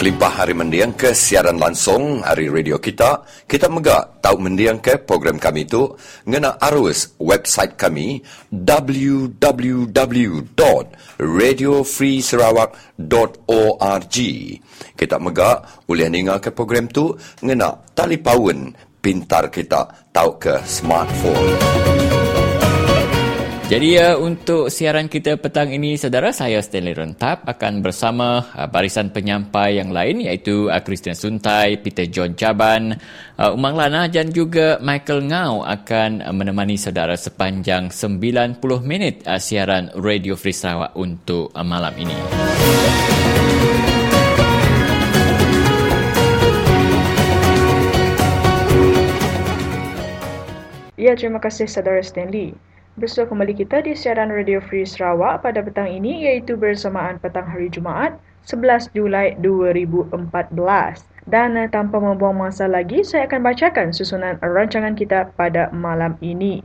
Kelimpah hari mendiang ke siaran langsung hari radio kita. Kita megak tahu mendiang ke program kami itu ngena arus website kami www.radiofreesarawak.org. Kita megak boleh dengar ke program tu ngena paun pintar kita tahu ke smartphone. Jadi uh, untuk siaran kita petang ini, saudara, saya Stanley Rentap akan bersama uh, barisan penyampai yang lain iaitu uh, Christian Suntai, Peter John Jaban, uh, Umang Lana dan juga Michael Ngau akan uh, menemani saudara sepanjang 90 minit uh, siaran Radio Free Sarawak untuk uh, malam ini. Ya, terima kasih saudara Stanley. Bersua kembali kita di siaran Radio Free Sarawak pada petang ini iaitu bersamaan petang hari Jumaat 11 Julai 2014. Dan eh, tanpa membuang masa lagi, saya akan bacakan susunan rancangan kita pada malam ini.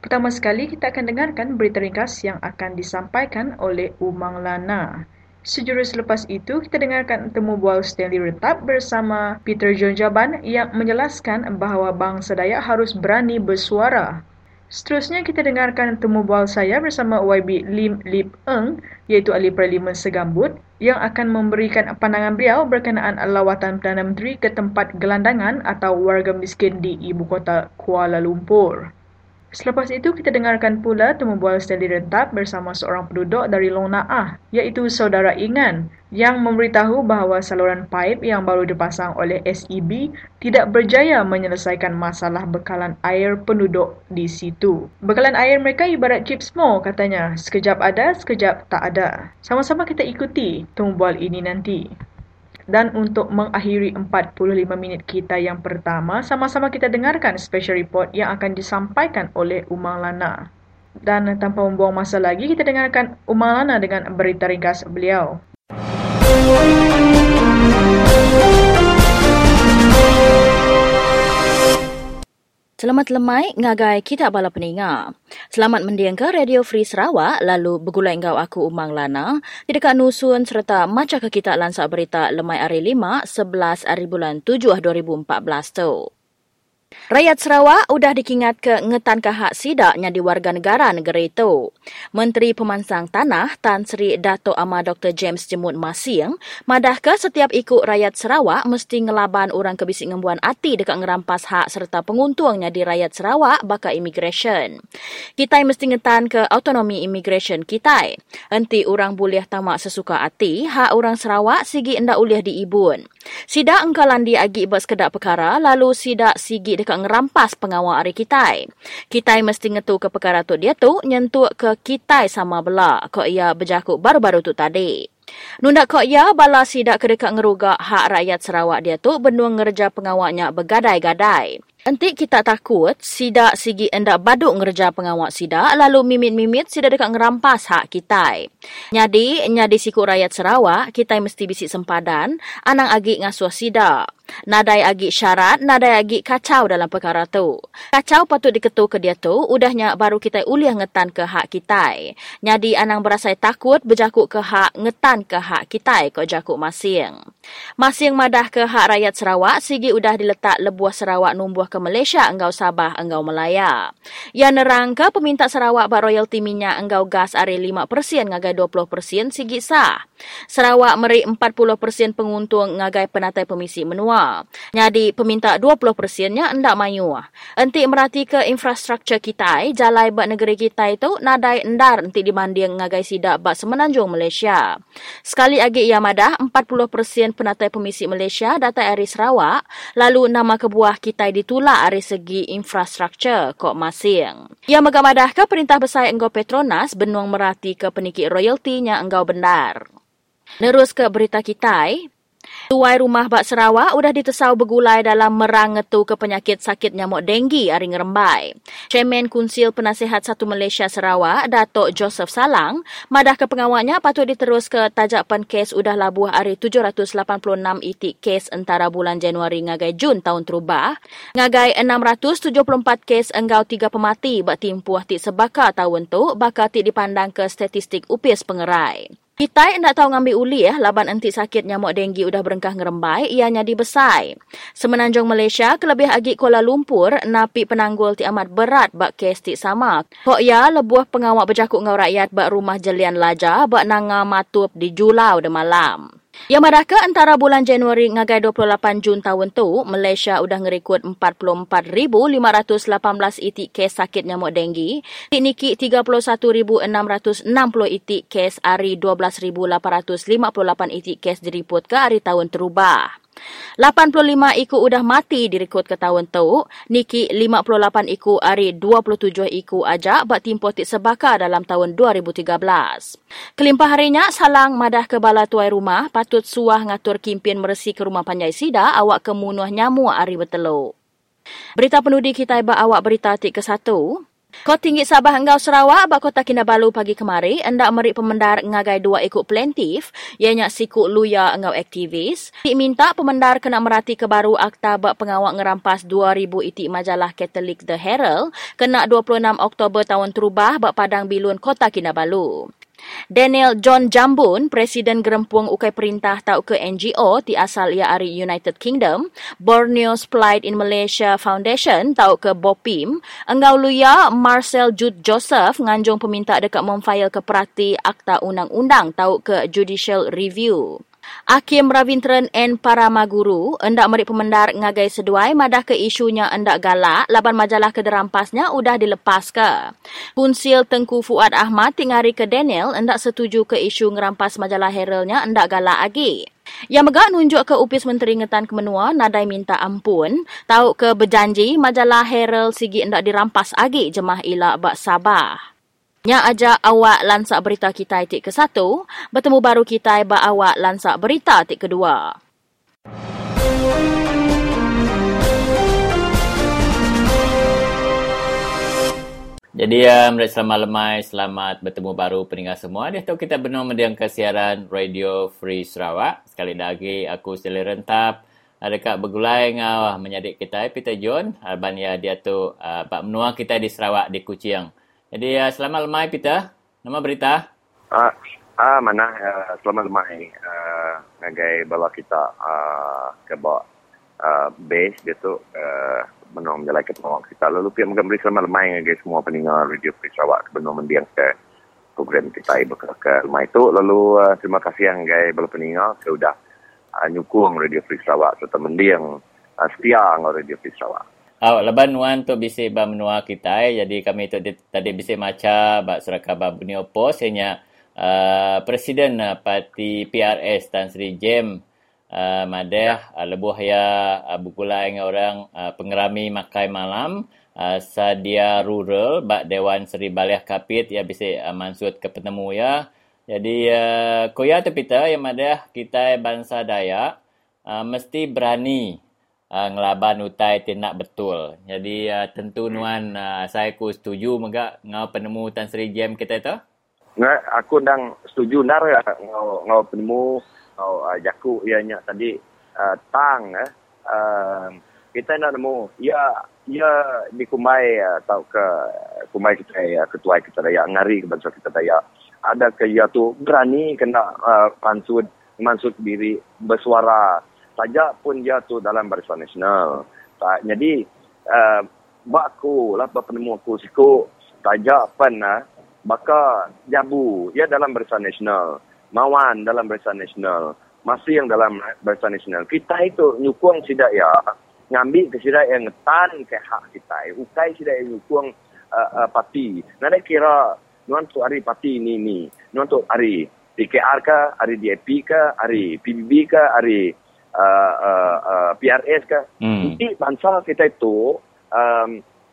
Pertama sekali, kita akan dengarkan berita ringkas yang akan disampaikan oleh Umang Lana. Sejurus selepas itu, kita dengarkan temu bual Stanley Retap bersama Peter John Jaban yang menjelaskan bahawa bangsa Dayak harus berani bersuara. Seterusnya kita dengarkan temu bual saya bersama YB Lim Lip Eng iaitu ahli parlimen segambut yang akan memberikan pandangan beliau berkenaan lawatan Perdana Menteri ke tempat gelandangan atau warga miskin di ibu kota Kuala Lumpur. Selepas itu kita dengarkan pula temu bual Stanley Rentap bersama seorang penduduk dari Long Naah iaitu saudara Ingan yang memberitahu bahawa saluran paip yang baru dipasang oleh SEB tidak berjaya menyelesaikan masalah bekalan air penduduk di situ. Bekalan air mereka ibarat chip small katanya, sekejap ada, sekejap tak ada. Sama-sama kita ikuti temu bual ini nanti. Dan untuk mengakhiri 45 minit kita yang pertama, sama-sama kita dengarkan special report yang akan disampaikan oleh Umar Lana. Dan tanpa membuang masa lagi, kita dengarkan Umar Lana dengan berita ringkas beliau. Selamat lemai ngagai kita bala peninga. Selamat mendiang ke Radio Free Sarawak lalu bergulai engkau aku Umang Lana di dekat nusun serta macam ke kita lansak berita lemai hari 5 11 hari bulan 7 2014 tu. Rakyat Sarawak sudah dikingat ke ngetan ke hak sidaknya di warga negara negara itu. Menteri Pemansang Tanah Tan Sri Dato Amar Dr. James Jemut Masing madah ke setiap ikut rakyat Sarawak mesti ngelaban orang kebisik ngembuan ati dekat ngerampas hak serta penguntungnya di rakyat Sarawak baka immigration. Kita mesti ngetan ke autonomi immigration kita. Enti orang boleh tamak sesuka ati hak orang Sarawak sigi ndak ulih diibun. Sidak engkalan di agi buat sekedar perkara lalu sidak sigi dekat ngerampas pengawal hari kita. Kita mesti ngetu ke perkara tu dia tu nyentuh ke kita sama bela kok ia berjakuk baru-baru tu tadi. Nunda kok ia bala sidak kedekat ngerugak hak rakyat Sarawak dia tu benung ngerja pengawalnya bergadai-gadai. Entik kita takut sidak sigi endak baduk ngerja pengawak sidak lalu mimit-mimit sidak dekat ngerampas hak kita. Nyadi, nyadi siku rakyat Sarawak, kita mesti bisik sempadan, anang agi ngasuh sidak. Nadai agi syarat, nadai agi kacau dalam perkara tu. Kacau patut diketu ke dia tu, udahnya baru kita uliah ngetan ke hak kita. Nyadi anang berasa takut berjakuk ke hak ngetan ke hak kita kau jakuk masing. Masing madah ke hak rakyat Sarawak, sigi udah diletak lebuah Sarawak numbuh ke Malaysia enggau Sabah enggau Melaya. Ia nerang ke peminta Sarawak bak royalti minyak enggau gas are 5% ngagai 20% sigi sah. Sarawak meri 40% penguntung ngagai penatai pemisi menua. Jadi peminta 20%-nya endak mayu. Enti merati ke infrastruktur kita, jalai bak negeri kita itu nadai endar enti dibanding ngagai sidak bak semenanjung Malaysia. Sekali lagi ia madah 40% penatai pemisi Malaysia data dari Sarawak, lalu nama kebuah kita ditulak dari segi infrastruktur kok masing. Ia megamadah ke perintah besar Enggau Petronas benuang merati ke penikit royaltinya Enggau benar. Nerus ke berita kita, Tuai rumah Bak Sarawak sudah ditesau bergulai dalam merang ngetu ke penyakit sakit nyamuk denggi hari ngerembai. Chairman Kunsil Penasihat Satu Malaysia Sarawak, Datuk Joseph Salang, madah ke pengawalnya patut diterus ke tajapan kes udah labuh hari 786 itik kes antara bulan Januari ngagai Jun tahun terubah. Ngagai 674 kes enggau tiga pemati bak timpuah tik sebaka tahun tu, bakal tik dipandang ke statistik upis pengerai. Kita nak tahu ngambil uli ya, laban anti sakit nyamuk denggi udah berengkah ngerembai, ianya dibesai. Semenanjung Malaysia, kelebih agi Kuala Lumpur, napi penanggul ti amat berat bak kes ti sama. Kok ya, lebuah pengawak berjakuk ngau rakyat bak rumah jelian laja, bak nanga matup di julau de malam. Yang madaka antara bulan Januari ngagai 28 Jun tahun tu, Malaysia udah ngerekod 44,518 itik kes sakit nyamuk denggi, tikniki 31,660 itik kes hari 12,858 itik kes diriput ke hari tahun terubah. 85 iku udah mati direkod ke tahun tu. Niki 58 iku hari 27 iku aja bak timpo tik sebaka dalam tahun 2013. Kelimpah harinya salang madah ke bala tuai rumah patut suah ngatur kimpin meresi ke rumah panjai sida awak kemunuh nyamu hari berteluk. Berita penudi kita iba awak berita tik ke satu. Kau tinggi Sabah Enggau Sarawak bak kota Kinabalu pagi kemari. Hendak merik pemendar ngagai dua ikut plaintiff. Ianya siku luya Enggau aktivis. Minta pemendar kena merati kebaru akta bak pengawak ngerampas 2000 itik majalah Catholic The Herald. Kena 26 Oktober tahun terubah bak padang bilun kota Kinabalu. Daniel John Jambun, Presiden Gerempung Ukai Perintah tau ke NGO di asal ia dari United Kingdom, Borneo Plight in Malaysia Foundation tau ke BOPIM, engau luya Marcel Jude Joseph nganjung peminta dekat memfail ke perati akta undang-undang tau ke Judicial Review. Hakim Ravintran N. Paramaguru hendak merik pemendar ngagai seduai madah ke isunya hendak galak laban majalah kederampasnya udah dilepas ke. Punsil Tengku Fuad Ahmad tingari ke Daniel hendak setuju ke isu ngerampas majalah Heraldnya hendak galak lagi. Yang megak nunjuk ke upis Menteri Ngetan Kemenua nadai minta ampun, tahu ke berjanji majalah Herald sigi hendak dirampas lagi jemah ilak bak Sabah. Nya aja awak lansak berita kita itik ke satu, bertemu baru kita ba awak lansak berita itik kedua. Jadi ya, um, selamat lemai, selamat bertemu baru peninggal semua. Dia tahu kita benar mendiang kesiaran Radio Free Sarawak. Sekali lagi, aku Sili Rentap. Dekat bergulai ngah menyadik kita, Peter John. Alban ya dia tu uh, menua kita di Sarawak, di Kuching. Jadi uh, selamat lemai Peter. Nama berita? Ah, ah mana uh, selamat lemai. Uh, bala kita uh, ke bawah uh, base dia tu uh, benar menjalai ke pengawal kita. Lalu pihak mungkin beri selamat lemai ngagai semua pendengar Radio Free Sarawak benar mendiang ke program kita ke, ke lemai itu. Lalu uh, terima kasih yang ngagai bala ke sudah uh, nyukung Radio Free Sarawak serta mendiang uh, setia ngagai Radio Free Sarawak. Oh, leban wan tu bisa ba menua kita eh. Jadi kami tu tadi bisa maca ba surat khabar bunyi opos hanya uh, presiden uh, parti PRS Tan Sri Jem uh, madeh uh, lebuh ya uh, bukulai dengan orang uh, pengerami makai malam uh, sadia rural ba Dewan Seri Baliah Kapit ya bisa uh, mansut ke penemu ya. Jadi uh, koya tu pita yang madeh kita bangsa Dayak uh, mesti berani uh, ngelaban utai tindak betul. Jadi uh, tentu nuan uh, saya ku setuju mega ngau penemu Tan Sri Jem kita itu. Nggak, aku dang setuju nar ya ngau ngau penemu ngau uh, jaku ianya tadi uh, tang eh. Uh, kita nak nemu ya ya di kumai uh, tau ke kumai kita ya ketua kita daya ngari ke bangsa kita daya ada ke ya tu berani kena uh, pansud mansud diri bersuara saja pun dia tu dalam barisan nasional. Tak, jadi uh, bak aku lah penemu aku siku tajak pan lah baka jabu. Ya dalam barisan nasional. Mawan dalam barisan nasional. Masih yang dalam barisan nasional. Kita itu nyukung sidak ya. Ngambil ke sidak yang ngetan ke hak kita. Ukai sidak yang nyukung uh, uh, parti. Nada kira nuan tu hari parti ini ni. Nuan tu hari PKR ke hari DAP ke hari PBB ke hari uh, uh, uh, PRS ke Hmm. jadi bangsa kita itu um,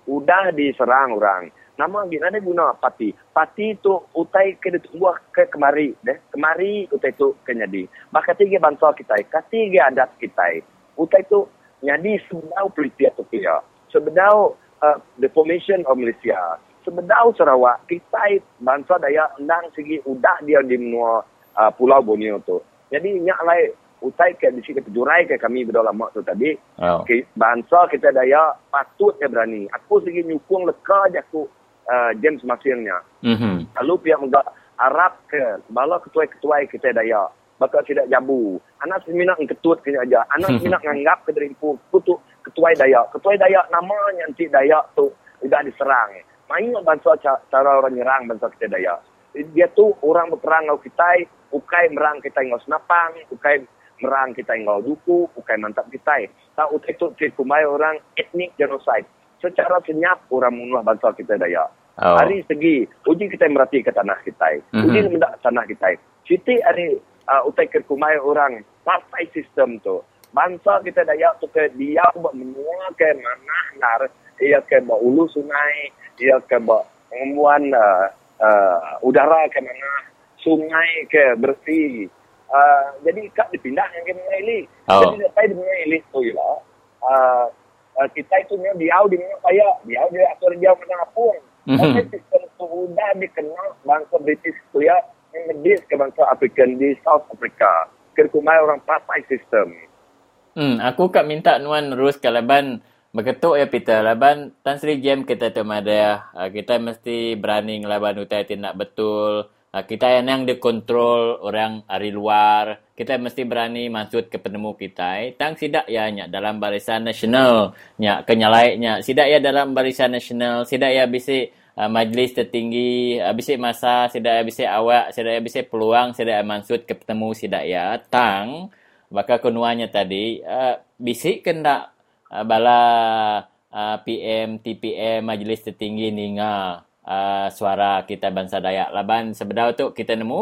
udah diserang orang Nama gina ada guna parti. Parti tu utai ke buah ke kemari deh. Kemari utai tu ke nyadi. Maka tiga bangsa kita, ketiga adat kita. Utai tu nyadi sebedau politik tu kia. Sebedau uh, the formation of Malaysia. Sebedau Sarawak, kita bangsa daya endang segi udah dia di menua uh, Pulau Borneo tu. Jadi nyak lai utai ke di sini jurai ke kami berdua lama tu tadi. Oh. Okay, bangsa kita daya patutnya berani. Aku segi nyukung leka je aku uh, James Masirnya. Mhm. Lalu pihak megak Arab ke, bala ketua-ketua kita daya. Bakal tidak jabu. Anak seminat ketut kena aja. Anak seminat nganggap ke derimpu kutuk ketua daya. Ketua daya namanya nanti daya tu udah diserang. Main bangsa ca- cara orang nyerang bangsa kita daya. Dia tu orang berperang ngau kita, ukai merang kita ngau senapang, ukai merang kita ngau duku, ukai mantap kita. Tak utai tu kumai orang etnik genocide. Secara senyap orang munuh bangsa kita daya. Oh. Hari segi uji kita merati ke tanah kita. Mhm. Uji mendak tanah kita. Siti hari uh, utai kerkumai orang partai sistem tu. Bangsa kita daya tu ke dia buat menua ke mana nar. Ia ke bawa ulu sungai. Ia ke bawa pengemuan uh, uh, udara ke mana. Sungai ke bersih. Uh, jadi kak dipindah yang ke mana ili. Oh. Jadi sampai di mana ili tu lah. Uh, uh, kita itu ni diau di mana kaya. Diau di aktor dia mana apung. Mhm. Tapi sistem tu sudah dikenal bangsa British tu ya medis ke bangsa African di South Africa. Kerkumai orang partai sistem. Hmm, aku kak minta nuan terus ke laban berketuk ya Peter laban Tan Sri Jem kita tu ada uh, kita mesti berani ngelaban utai tindak betul kita yang dikontrol orang dari luar kita mesti berani masuk ke penemu kita. Tang sidak ya nya dalam barisan nasional nya kenyalaiknya sidak ya dalam barisan nasional sidak ya bisi uh, majlis tertinggi uh, bisi masa sidak ya bisi awak sidak ya bisi peluang sidak ya masuk ke penemu sidak ya. Tang Bakal kenuanya tadi, uh, bisik kena uh, bala uh, PM, TPM, Majlis Tertinggi ninga uh, suara kita bangsa Dayak. Laban sebedau tu kita nemu,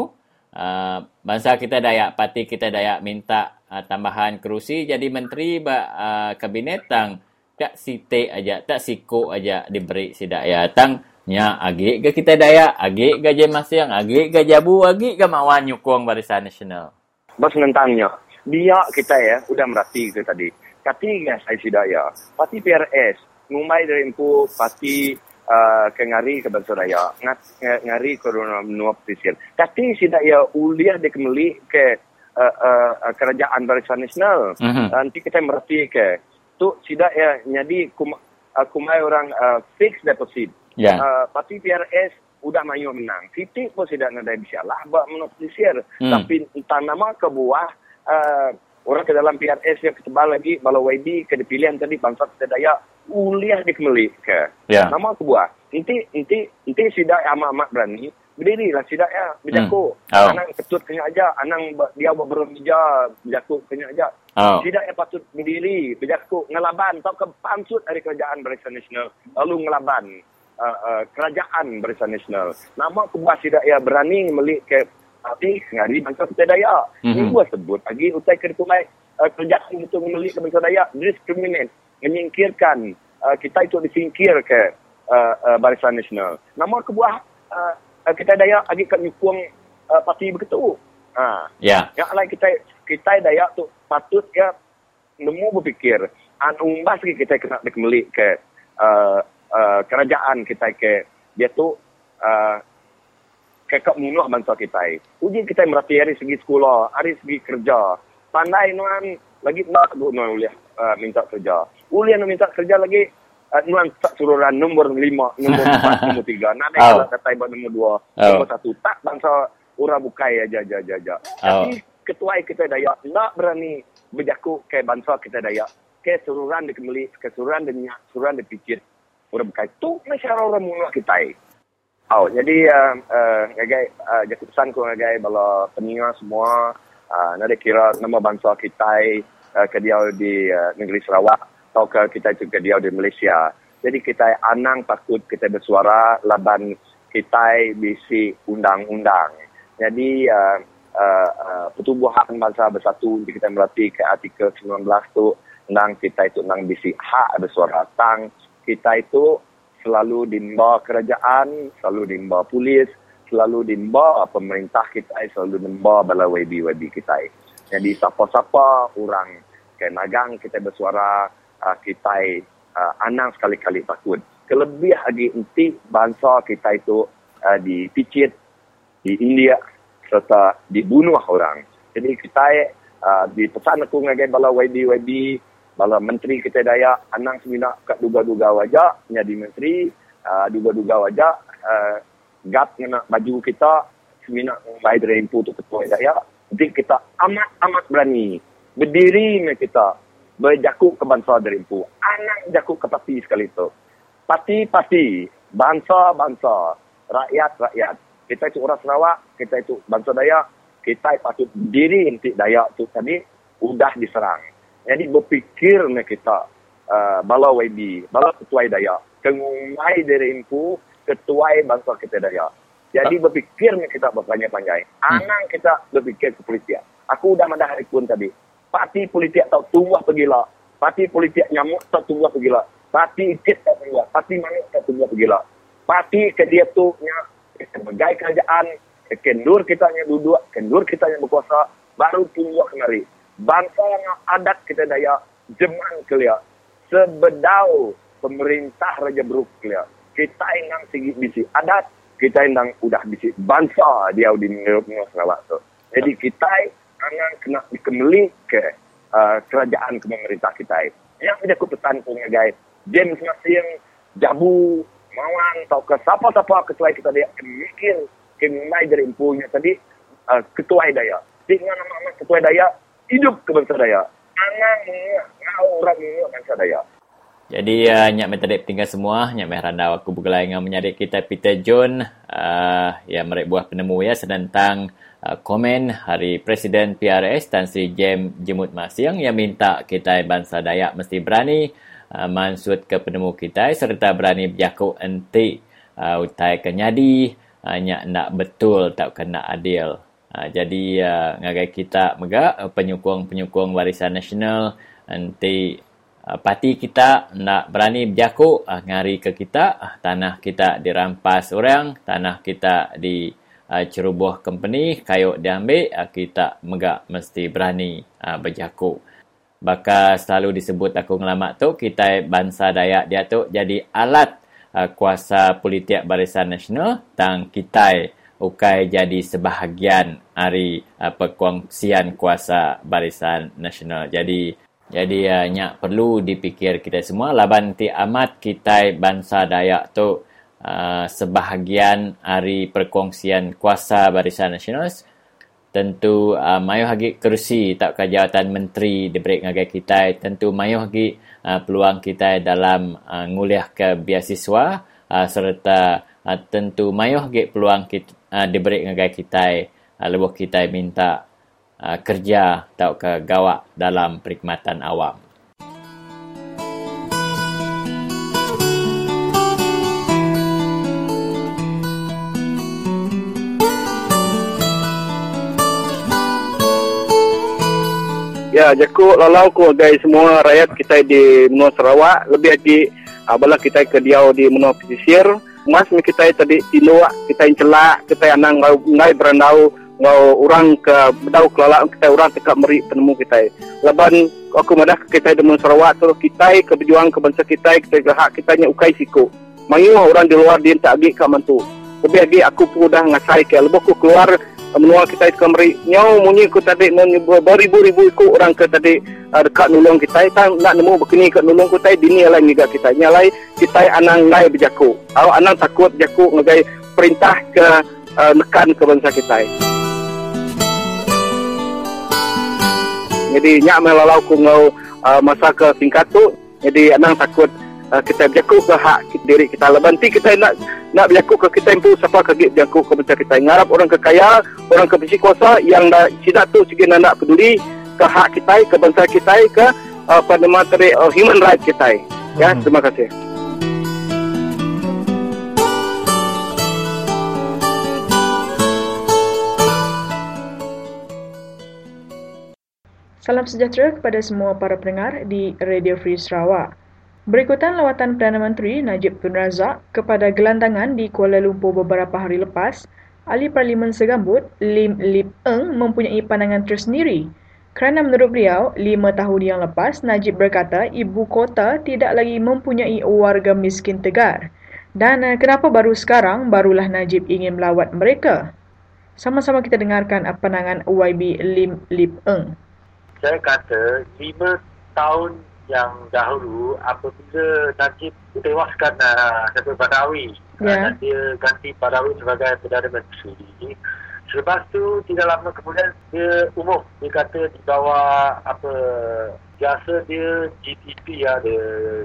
uh, bangsa kita Dayak, parti kita Dayak minta uh, tambahan kerusi jadi menteri ba, uh, kabinet tang tak site aja, tak siku aja diberi si Dayak. Tang nya agik ke kita Dayak, agik ke Jemasyang, agik ke Jabu, agik ke Mawan nyukung Barisan Nasional. Bos nentangnya. Dia kita ya, udah merati itu tadi. Ketiga saya tidak ya. Parti PRS, ngumai dari empu parti uh, ke ngari ke bangsa raya. Ngat, ngari ke menua pesisir. Kati tidak ya uliah dia kembali ke uh, uh, kerajaan barisan nasional. Mhm. Nanti kita merati ke. Tu tidak ya, jadi kum, uh, kumai orang uh, fixed deposit. Ya. Uh, parti PRS udah mayu menang. Titik pun tidak ada bisa lah buat monopolisir. Hmm. Tapi entah nama ke buah uh, orang ke dalam PRS yang ketebal lagi kalau YB ke dipilihan tadi bangsa kita daya uliah dikembali ke. Ya. Nama ke buah. Nanti nanti nanti sidak amat-amat berani berdiri lah sidak ya berjaku. Hmm. Oh. Anang ketut kena aja, anang dia bermeja berjaku kena aja. Oh. Tidak yang patut berdiri, berjaku, ngelaban, atau ke pansut dari kerajaan Barisan Nasional, lalu ngelaban uh, uh, kerajaan Barisan Nasional. Nama kubah tidak ya berani melik ke tapi ngari bangsa kita daya. Mhm. Ini gua sebut lagi utai kertumai uh, kerajaan itu melik ke bangsa daya, discriminate, menyingkirkan uh, kita itu disingkir ke uh, uh, Barisan Nasional. Nama kebuah uh, kita daya lagi kat nyukung uh, parti begitu. Ha. Ya. Yang lain kita kita Dayak tu patut ya nemu berfikir an umbas lagi kita kena dikembali ke uh, uh, kerajaan kita ke dia tu uh, ke kak munuh bangsa kita. Uji kita merati dari segi sekolah, dari segi kerja. Pandai nuan lagi nak nuan uliah uh, minta kerja. Uliah nu minta kerja lagi uh, nuan tak suruhan nombor lima, nombor empat, nombor tiga. Nak Oh. ada kata ibu nombor dua, Oh. nombor satu. Tak bangsa orang bukai aja aja aja aja. Oh. Tapi ketua kita Dayak nak berani berjaku ke bangsa kita Dayak. keseluruhan di kemeli keseluruhan di minyak keseluruhan di pikir orang berkait tu masyarakat orang mula kita Oh, jadi uh, uh, ngagai uh, jadi pesan ko ngagai bala peninga semua uh, kira nama bangsa kita uh, ke dia di uh, negeri Sarawak atau ke kita juga dia di Malaysia. Jadi kita anang takut kita bersuara laban kita bisi undang-undang. Jadi uh, uh, uh, pertubuhan bangsa bersatu kita melatih ke artikel 19 tu nang kita itu nang bisi hak bersuara tang kita itu selalu dimba kerajaan, selalu dimba polis, selalu dimba pemerintah kita, selalu dimba bala YB-YB kita. Jadi siapa-siapa orang ke nagang kita bersuara, uh, kita uh, anang sekali-kali takut. Kelebih lagi nanti bangsa kita itu uh, dipicit di India serta dibunuh orang. Jadi kita uh, dipesan aku ngagai bala YB-YB Bala menteri kita daya anang semina kat duga-duga wajah jadi menteri uh, duga-duga wajah uh, gap kena baju kita semina mai dari tu ketua daya jadi kita amat-amat berani. Berdiri me kita berjakuk ke bangsa dari impu anak jakuk ke pasti sekali tu. Pasti-pasti bangsa-bangsa rakyat-rakyat. Kita itu orang Sarawak kita itu bangsa Dayak kita patut berdiri untuk Dayak tu tadi udah diserang jadi berfikir ni kita uh, bala YB, bala ketua daya, kengumai dari impu ketua bangsa kita daya. Jadi ah. berfikir ni kita berpanjang-panjang. Hmm. Anang kita berfikir ke politik. Aku dah madah hari pun tadi. Parti politik tak tumbuh pergila. Parti politik nyamuk tak tumbuh pergila. Parti ikit tak tumbuh. Parti manik tak tumbuh pergila. Parti ke dia tu sebagai kerajaan kendur kita nya duduk, kendur kita nya berkuasa baru tumbuh kemari bangsa yang adat kita daya jeman kelia sebedau pemerintah Raja Beruk kelia kita inang sigi bisi adat kita inang udah bisi bangsa dia di New Sarawak tu. Jadi kita inang kena dikemeli ke uh, kerajaan ke pemerintah kita yang. Ada ku pesan punya guys James Masing Jabu Mawan atau ke siapa-siapa ketua kita dia mikir kemai dari impunya tadi uh, ketua daya. Dengan nama-nama ketua daya hidup ke bangsa Dayak. Ngau orang minyak bangsa Dayak. Jadi uh, nyak metadek tinggal semua, nyak meh randa aku bergelai dengan menyadik kita Peter John uh, yang merek buah penemu ya sedentang uh, komen hari Presiden PRS Tan Sri Jem Jemut Masiang yang minta kita bangsa Dayak mesti berani uh, mansut ke penemu kita serta berani berjakuk enti uh, utai kenyadi uh, nyak nak betul tak kena adil. Uh, jadi uh, ngagai kita mega uh, penyukung-penyukung warisan nasional nanti uh, parti kita nak berani berjakuk uh, ngari ke kita uh, tanah kita dirampas orang tanah kita di uh, ceroboh company kayu diambil uh, kita mega mesti berani uh, berjakuk. Bakal selalu disebut aku ngelamak tu kita bangsa Dayak dia tu jadi alat uh, kuasa politik barisan nasional tang kita ukai jadi sebahagian hari uh, perkongsian kuasa barisan nasional. Jadi jadi uh, nyak perlu dipikir kita semua. Laban ti amat kita bangsa Dayak tu uh, sebahagian hari perkongsian kuasa barisan nasional. Tentu uh, mayu hagi kerusi tak ke jawatan menteri diberi ngagai kita tentu mayu hagi uh, peluang kita dalam uh, nguliah ke beasiswa uh, serta uh, tentu mayu hagi peluang kita uh, diberi dengan kita uh, lebuh kita minta uh, kerja atau ke gawak dalam perkhidmatan awam. Ya, jaku lalau ko guys semua rakyat kita di Menua Sarawak lebih lagi uh, kita ke diau di Menua Pesisir mas mi kita tadi tino kita yang celak kita yang nang ngai berandau ngau orang ke bedau kelala kita orang tekak meri penemu kita. Leban aku madah kita di Sarawak tu kita ke berjuang ke bangsa kita kita ke hak kita nya ukai siku mayu orang di luar dia tak agi ka mantu. Lebih lagi aku pun dah ngasai ke lebih aku keluar menua kita itu kemari nyau munyi ku tadi beribu-ribu ku orang ke tadi uh, dekat nulung kita tan nak nemu begini ke nulung ku tadi dini lain juga kita nyalai kita anang ngai berjaku au anang takut jaku ngagai perintah ke uh, nekan ke bangsa kita jadi nyak melalau ku ngau uh, masa ke tingkat tu jadi anang takut uh, kita berjaku ke hak diri kita. Lebanti kita nak nak berjaku ke kita impu siapa ke berjaku ke macam kita ngarap orang kekaya orang ke besi kuasa yang dah tidak tu segi nak peduli ke hak kita ke bangsa kita ke uh, pada materi uh, human right kita. Ya terima kasih. Salam sejahtera kepada semua para pendengar di Radio Free Sarawak. Berikutan lawatan Perdana Menteri Najib Tun Razak kepada gelandangan di Kuala Lumpur beberapa hari lepas, Ahli Parlimen Segambut, Lim Lip Eng mempunyai pandangan tersendiri. Kerana menurut beliau, lima tahun yang lepas, Najib berkata ibu kota tidak lagi mempunyai warga miskin tegar. Dan eh, kenapa baru sekarang, barulah Najib ingin melawat mereka? Sama-sama kita dengarkan pandangan YB Lim Lip Eng saya kata lima tahun yang dahulu apabila Najib ditewaskan uh, Syed Badawi yeah. dan dia ganti Badawi sebagai Perdana Menteri selepas tu tidak lama kemudian dia umum dia kata di bawah apa jasa dia GTP ya the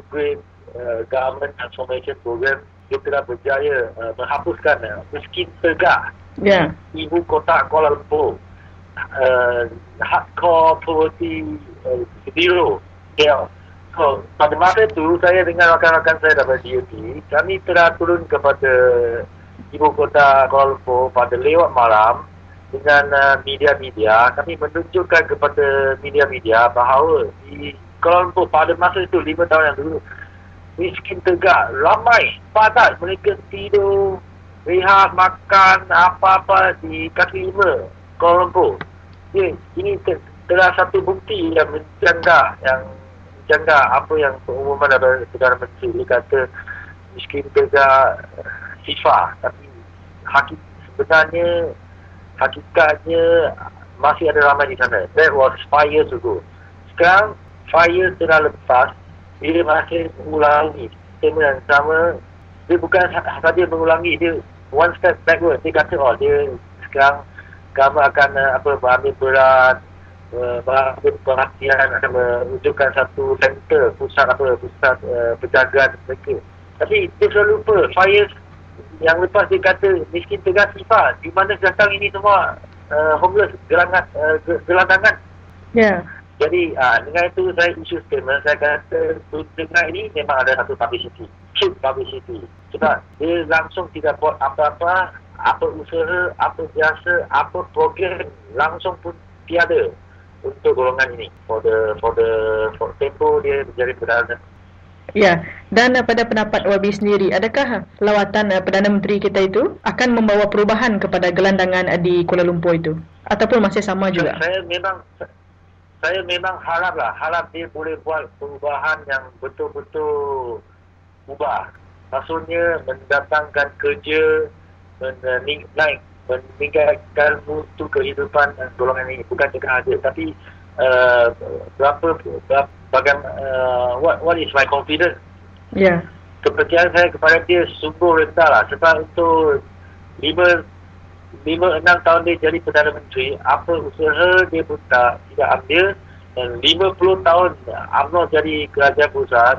Great uh, Government Transformation Program dia telah berjaya uh, menghapuskan uh, miskin tegak yeah. ibu kota Kuala Lumpur uh, hardcore poverty uh, zero scale. So, pada masa itu, saya dengan rakan-rakan saya daripada DOT, kami telah turun kepada ibu kota Kuala Lumpur pada lewat malam dengan uh, media-media. Kami menunjukkan kepada media-media bahawa di Kuala Lumpur pada masa itu, lima tahun yang dulu, miskin tegak, ramai, padat mereka tidur, rehat, makan, apa-apa di kaki lima Kuala Lumpur ya, ini telah satu bukti yang menjangka yang menjangka apa yang pengumuman dari Perdana Menteri. Dia kata miskin kerja sifar tapi hakik sebenarnya hakikatnya masih ada ramai di sana. That was five years ago sekarang five years telah lepas dia masih mengulangi. Tema yang sama dia bukan sahaja mengulangi dia one step backward. Dia kata oh dia sekarang agama akan uh, apa berambil berat uh, perhatian akan menunjukkan satu center pusat apa pusat uh, penjagaan mereka. Tapi dia selalu lupa fire yang lepas dia kata miskin tegas sifat di mana datang ini semua uh, homeless gelangan uh, gelandangan? Ya. Yeah. jadi uh, dengan itu saya isu statement saya kata dengan ini memang ada satu publicity cheap publicity. Sebab dia langsung tidak buat apa-apa apa usaha, apa biasa, apa program langsung pun tiada untuk golongan ini. For the for the for tempo dia menjadi perdana. Ya, dan uh, pada pendapat Wabi sendiri, adakah lawatan uh, Perdana Menteri kita itu akan membawa perubahan kepada gelandangan uh, di Kuala Lumpur itu? Ataupun masih sama juga? Saya memang saya memang haraplah, harap dia boleh buat perubahan yang betul-betul ubah. Maksudnya mendatangkan kerja, menaik meningkatkan mutu kehidupan golongan ini. Bukan cakap ada tapi uh, berapa bagaimana uh, what what is my confidence? Yeah kepercayaan saya kepada dia sungguh rendah lah. Sebab untuk lima lima enam tahun dia jadi Perdana Menteri apa usaha dia pun tak tidak ambil. Dan lima puluh tahun UMNO jadi kerajaan pusat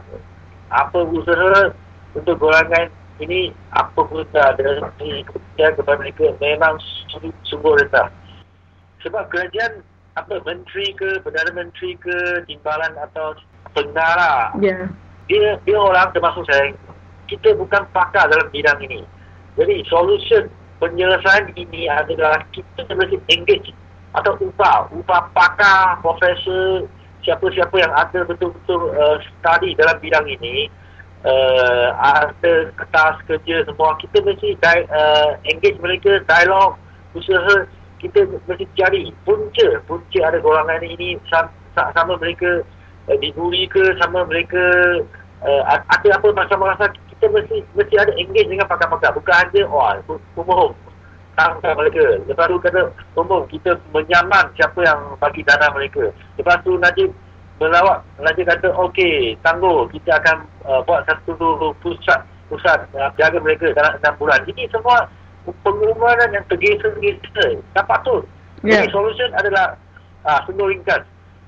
apa usaha untuk golongan ini apa pun tak ada kepercayaan kepada mereka memang sungguh rendah. Sebab kerajaan apa menteri ke, perdana menteri ke, timbalan atau pengarah. Yeah. Dia dia orang termasuk saya. Kita bukan pakar dalam bidang ini. Jadi solution penyelesaian ini adalah kita mesti engage atau upah, upah pakar, profesor, siapa-siapa yang ada betul-betul uh, study dalam bidang ini uh, ada kertas kerja semua. Kita mesti di, uh, engage mereka dialog usaha. Kita mesti cari punca. Punca ada golongan ini sama, sama mereka uh, dibuli ke sama mereka uh, ada apa masa-masa kita mesti mesti ada engage dengan pakar-pakar. Bukan hanya oh umum tangkap mereka. Lepas tu kata umum kita menyaman siapa yang bagi dana mereka. Lepas tu Najib melawat Raja kata okey tangguh. Kita akan uh, buat satu pusat pusat uh, jaga mereka dalam 6 bulan. Ini semua pengumuman yang tergesa-gesa. Tak patut yeah. jadi solution adalah uh, sungguh ringkas.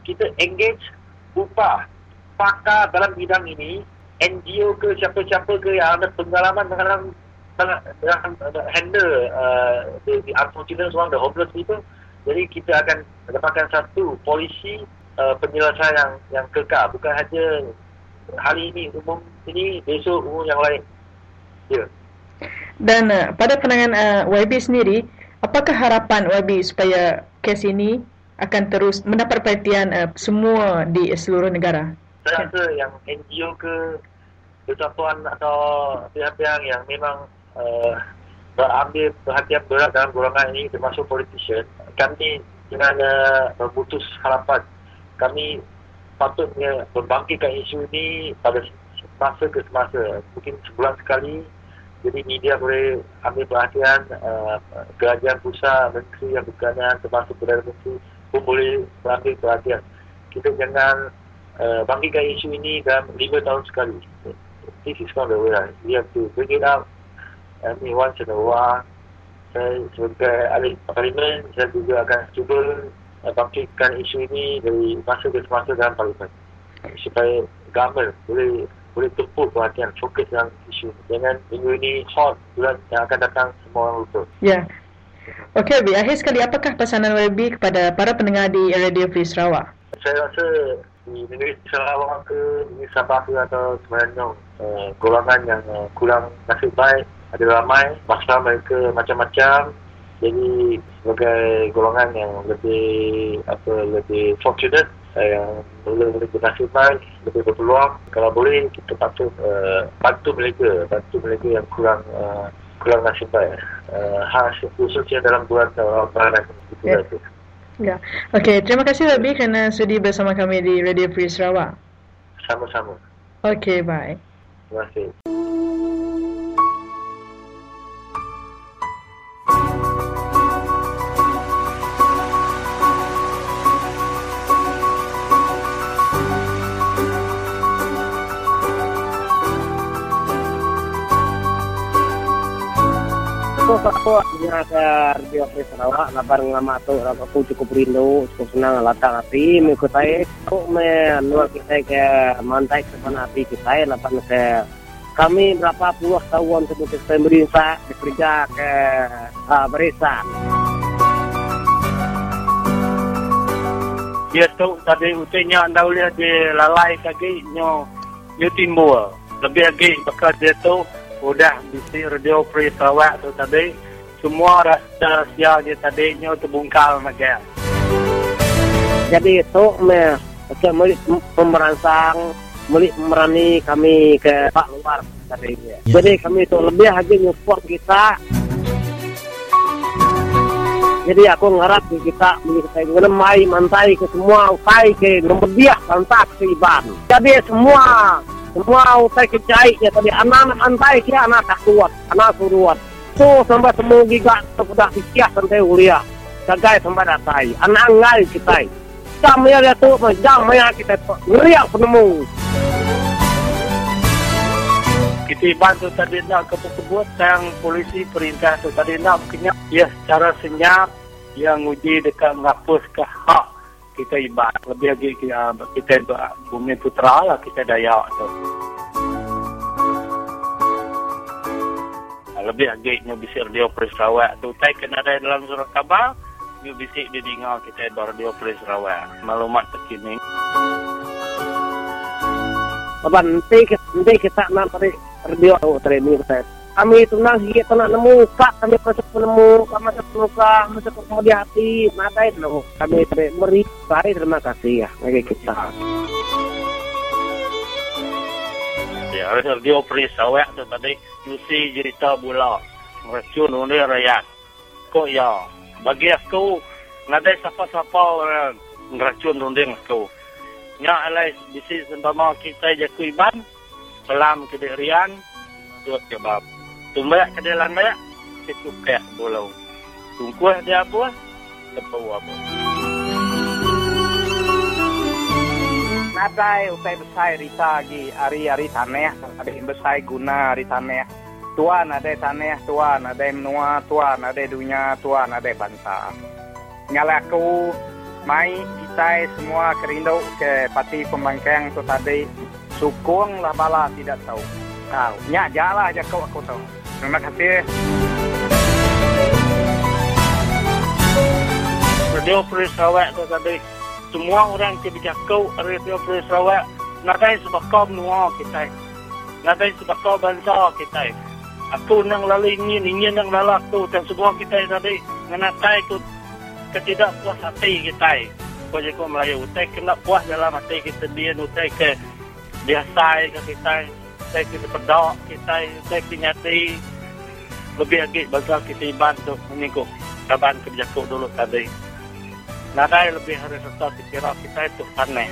Kita engage upah pakar dalam bidang ini, NGO ke siapa-siapa ke yang ada pengalaman dalam dalam handle uh, the, the unfortunate one, the homeless people. Jadi kita akan dapatkan satu polisi uh, penyelesaian yang yang kekal. Bukan hanya hari ini umum ini, besok umum yang lain. Ya. Yeah. Dan uh, pada pandangan uh, YB sendiri, apakah harapan YB supaya kes ini akan terus mendapat perhatian uh, semua di seluruh negara? Saya rasa yang NGO ke persatuan atau pihak-pihak yang memang uh, berambil perhatian berat dalam golongan ini termasuk politician, kami dengan uh, memutus harapan kami patutnya membangkitkan isu ini pada masa ke semasa mungkin sebulan sekali jadi media boleh ambil perhatian uh, kerajaan pusat, menteri yang berkenaan termasuk Perdana Menteri pun boleh ambil perhatian. Kita jangan uh, bangkitkan isu ini dalam lima tahun sekali. This is not the way. We have to bring it up mean, once in a while. Saya sebagai ahli parlimen, saya juga akan cuba uh, bangkitkan isu ini dari masa ke semasa dalam parlimen. Supaya government boleh boleh tempur perhatian fokus dalam isu jangan minggu ini hot bulan yang akan datang semua orang lupa ya Okey, Bi. Akhir sekali, apakah pesanan WB kepada para pendengar di Radio Free Sarawak? Saya rasa di negeri Sarawak ke, di Sabah ke atau sebenarnya uh, golongan yang uh, kurang nasib baik ada ramai, masalah mereka macam-macam. Jadi sebagai golongan yang lebih apa lebih fortunate yang boleh boleh baik, lebih berpeluang. Kalau boleh, kita patut uh, bantu mereka, bantu mereka yang kurang uh, kurang nasib baik. Uh, khususnya dalam bulan Ramadan. Ya. ya. Okey, terima kasih lebih kerana sudi bersama kami di Radio Free Sarawak. Sama-sama. Okey, bye. Terima kasih. Aku dengar ke radio Free Sarawak labar ngama tu aku cukup rindu cukup senang latang hati mengikut saya aku meluar kita ke mantai ke mana hati kita lapan ke kami berapa puluh tahun sebelum berinsa bekerja ke uh, dia tu tadi utenya anda lihat di lalai kaki nyo nyo timbul. Lebih lagi bakal dia tu udah bisi radio free Sarawak tu tadi. Semua rasa sia dia tadi nyo terbungkal macam jadi itu me okay, meli pemerangsang meli merani kami ke pak luar tadi ya. jadi kami itu lebih lagi nyupport kita. Jadi aku ngarap kita kita ngemai mantai ke semua utai ke nomor dia kontak ke iban. Jadi semua semua utai kecai ya tadi. Anak-anak antai kia anak tak kuat. Anak suruhan so sampai semua giga sudah siap sampai ulia kagai sampai datai anak ngai kita jam ya dia tu jam ya kita ngeriak penemu kita bantu tadi nak kebut-kebut yang polisi perintah tu tadi nak kenyap. Ya secara senyap yang uji dekat menghapus ke hak kita ibat lebih lagi kita, kita bumi putra lah kita dayak tu. Lebih lagi nyu bisik radio Pres Sarawak tu. Tai kena ada dalam surat khabar nyu bisik di dengar kita di radio Pres Sarawak maklumat terkini. Abang, nanti kita, nak radio training kita. Kami nak sikit tu nak nemu kak kami masuk penemu kami masuk penuka masuk kemudian hati mata itu kami beri baik terima kasih ya bagi kita. Ya, radio Pres Sarawak tu tadi Yusi cerita bula meracun oleh rakyat. Kok ya, bagi aku ngadai siapa-siapa meracun runding aku. Nya alai bisi sembama kita jaku iban, pelam kedirian, dua kebab. Tumbak kedelan banyak, itu kayak bolau. Tungkuh dia apa? Tepau apa? Nadai utai besai rita gi ari-ari tanah, ada besai guna ari tanah. Tuan ada tanah, tuan ada menua, tuan ada dunia, tuan ada bangsa. Nyala aku mai kita semua kerindu ke parti pembangkang tu tadi sukung lah bala tidak tahu. Tahu. Nyak jalah je kau aku tahu. Terima kasih. Radio Free Sarawak tu tadi semua orang kebijakan Radio Free Sarawak nadai sebab kau menua kita. Nadai sebab kau bangsa kita. Aku nang lalu ingin, ingin nang lalu aku dan semua kita tadi menatai tu ketidakpuas hati kita. Kau Melayu, utai kena puas dalam hati kita dia, utai ke biasa ke utai kita pedok kita, utai kenyati lebih lagi bangsa kita iban tu mengikut kaban kebijakan dulu tadi. Nadai lebih hari serta kira kita itu aneh.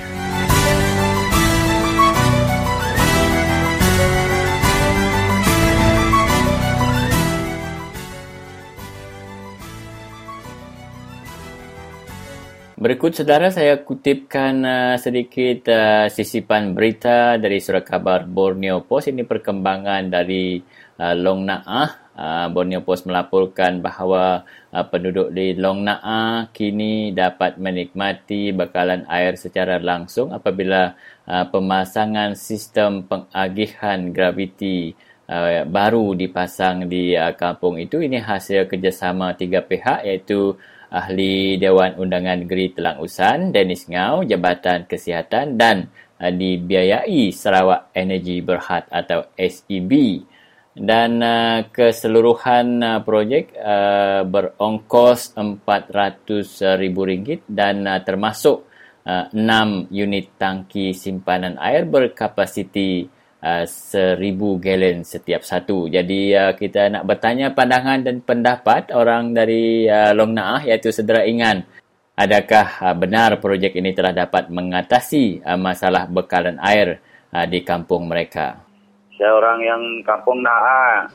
Berikut saudara saya kutipkan uh, sedikit uh, sisipan berita dari surat kabar Borneo Post. Ini perkembangan dari uh, Long Naah. Uh, Borneo Post melaporkan bahawa uh, penduduk di Long Naah kini dapat menikmati bekalan air secara langsung apabila uh, pemasangan sistem pengagihan graviti uh, baru dipasang di uh, kampung itu. Ini hasil kerjasama tiga pihak iaitu Ahli Dewan Undangan Negeri Telang Usan, Dennis Ngau, Jabatan Kesihatan dan uh, dibiayai Sarawak Energy Berhad atau SEB. Dan uh, keseluruhan uh, projek uh, berongkos RM400,000 dan uh, termasuk uh, 6 unit tangki simpanan air berkapasiti Uh, seribu galen setiap satu. Jadi uh, kita nak bertanya pandangan dan pendapat orang dari uh, Long Naah iaitu Sedera Ingan. Adakah uh, benar projek ini telah dapat mengatasi uh, masalah bekalan air uh, di kampung mereka? Saya orang yang kampung Naah,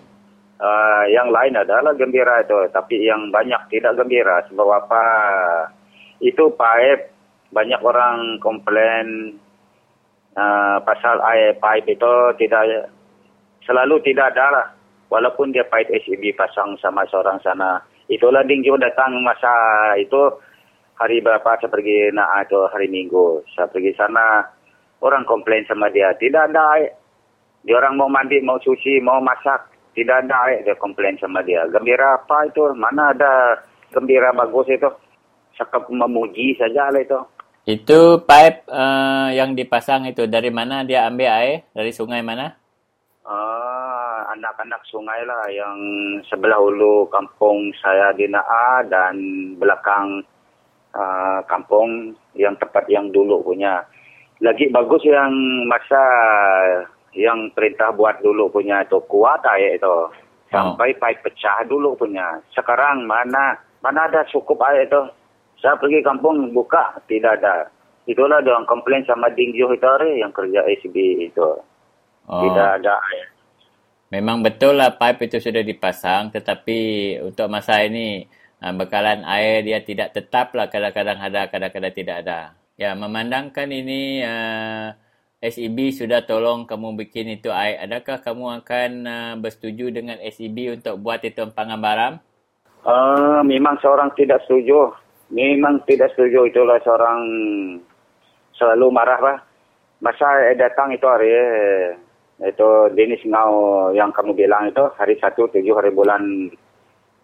uh, yang lain adalah gembira itu. Tapi yang banyak tidak gembira. Sebab apa? Itu pipe, banyak orang komplain uh, pasal air pipe itu tidak selalu tidak ada lah. Walaupun dia pipe SEB pasang sama seorang sana. Itulah Dingjo datang masa itu hari berapa saya pergi nak itu hari Minggu. Saya pergi sana orang komplain sama dia tidak ada air. Dia orang mau mandi, mau cuci, mau masak. Tidak ada air dia komplain sama dia. Gembira apa itu? Mana ada gembira bagus itu? Cakap memuji saja lah itu. Itu pipe uh, yang dipasang itu dari mana dia ambil air? Dari sungai mana? Uh, anak-anak sungai lah yang sebelah hulu kampung saya di Naa dan belakang uh, kampung yang tempat yang dulu punya. Lagi bagus yang masa yang perintah buat dulu punya itu kuat air itu. Sampai oh. pipe pecah dulu punya. Sekarang mana mana ada cukup air itu? Saya pergi kampung buka tidak ada. Itulah dia orang komplain sama Ding Joh itu yang kerja SB itu. Oh. Tidak ada air. Memang betul lah pipe itu sudah dipasang tetapi untuk masa ini ah, bekalan air dia tidak tetap lah kadang-kadang ada kadang-kadang tidak ada. Ya memandangkan ini uh, ah, SEB sudah tolong kamu bikin itu air. Adakah kamu akan uh, bersetuju dengan SEB untuk buat itu empangan barang? Uh, memang seorang tidak setuju memang tidak setuju itulah seorang selalu marah lah. Masa eh, datang itu hari eh, itu Dennis Ngau yang kamu bilang itu hari satu tujuh hari bulan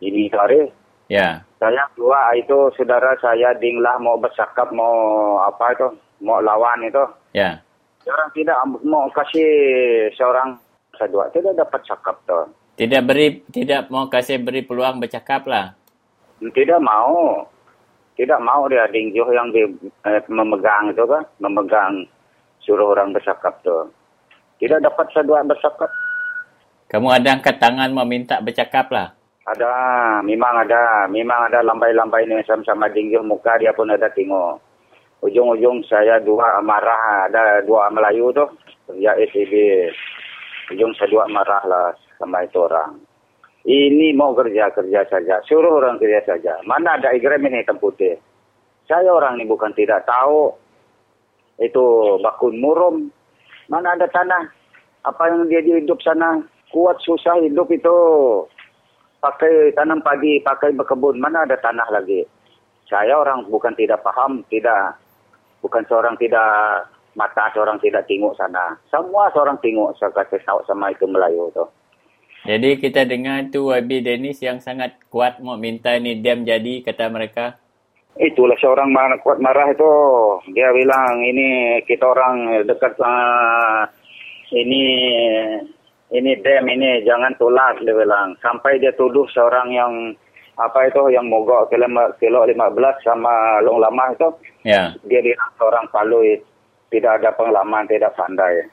ini itu hari. Ya. Yeah. Saya dua itu saudara saya dinglah mau bercakap mau apa itu mau lawan itu. Ya. Yeah. Orang tidak mau kasih seorang saya tidak dapat cakap tuh. Tidak beri tidak mau kasih beri peluang bercakap lah. Tidak mau tidak mau dia Ding Joh yang di, eh, memegang itu kan, memegang suruh orang bercakap tu. Tidak dapat sedua bercakap. Kamu ada angkat tangan meminta bercakap lah? Ada, memang ada. Memang ada lambai-lambai ni sama-sama Ding Joh muka dia pun ada tengok. Ujung-ujung saya dua marah, ada dua Melayu tu, kerja SEB. Ujung saya dua marah lah sama itu orang. Ini mau kerja-kerja saja. Suruh orang kerja saja. Mana ada agreement hitam putih. Saya orang ini bukan tidak tahu. Itu bakun murum. Mana ada tanah. Apa yang dia hidup sana. Kuat susah hidup itu. Pakai tanam pagi, pakai berkebun. Mana ada tanah lagi. Saya orang bukan tidak paham, tidak bukan seorang tidak mata seorang tidak tengok sana. Semua seorang tengok saya tahu sama itu Melayu tu. Jadi kita dengar tu YB Dennis yang sangat kuat mau minta ni dam jadi kata mereka. Itulah seorang marah, kuat marah itu. Dia bilang ini kita orang dekat uh, ini ini dam ini jangan tolak dia bilang. Sampai dia tuduh seorang yang apa itu yang mogok kilo, kilo 15 sama long lama itu. Ya. Dia bilang seorang palui tidak ada pengalaman, tidak pandai.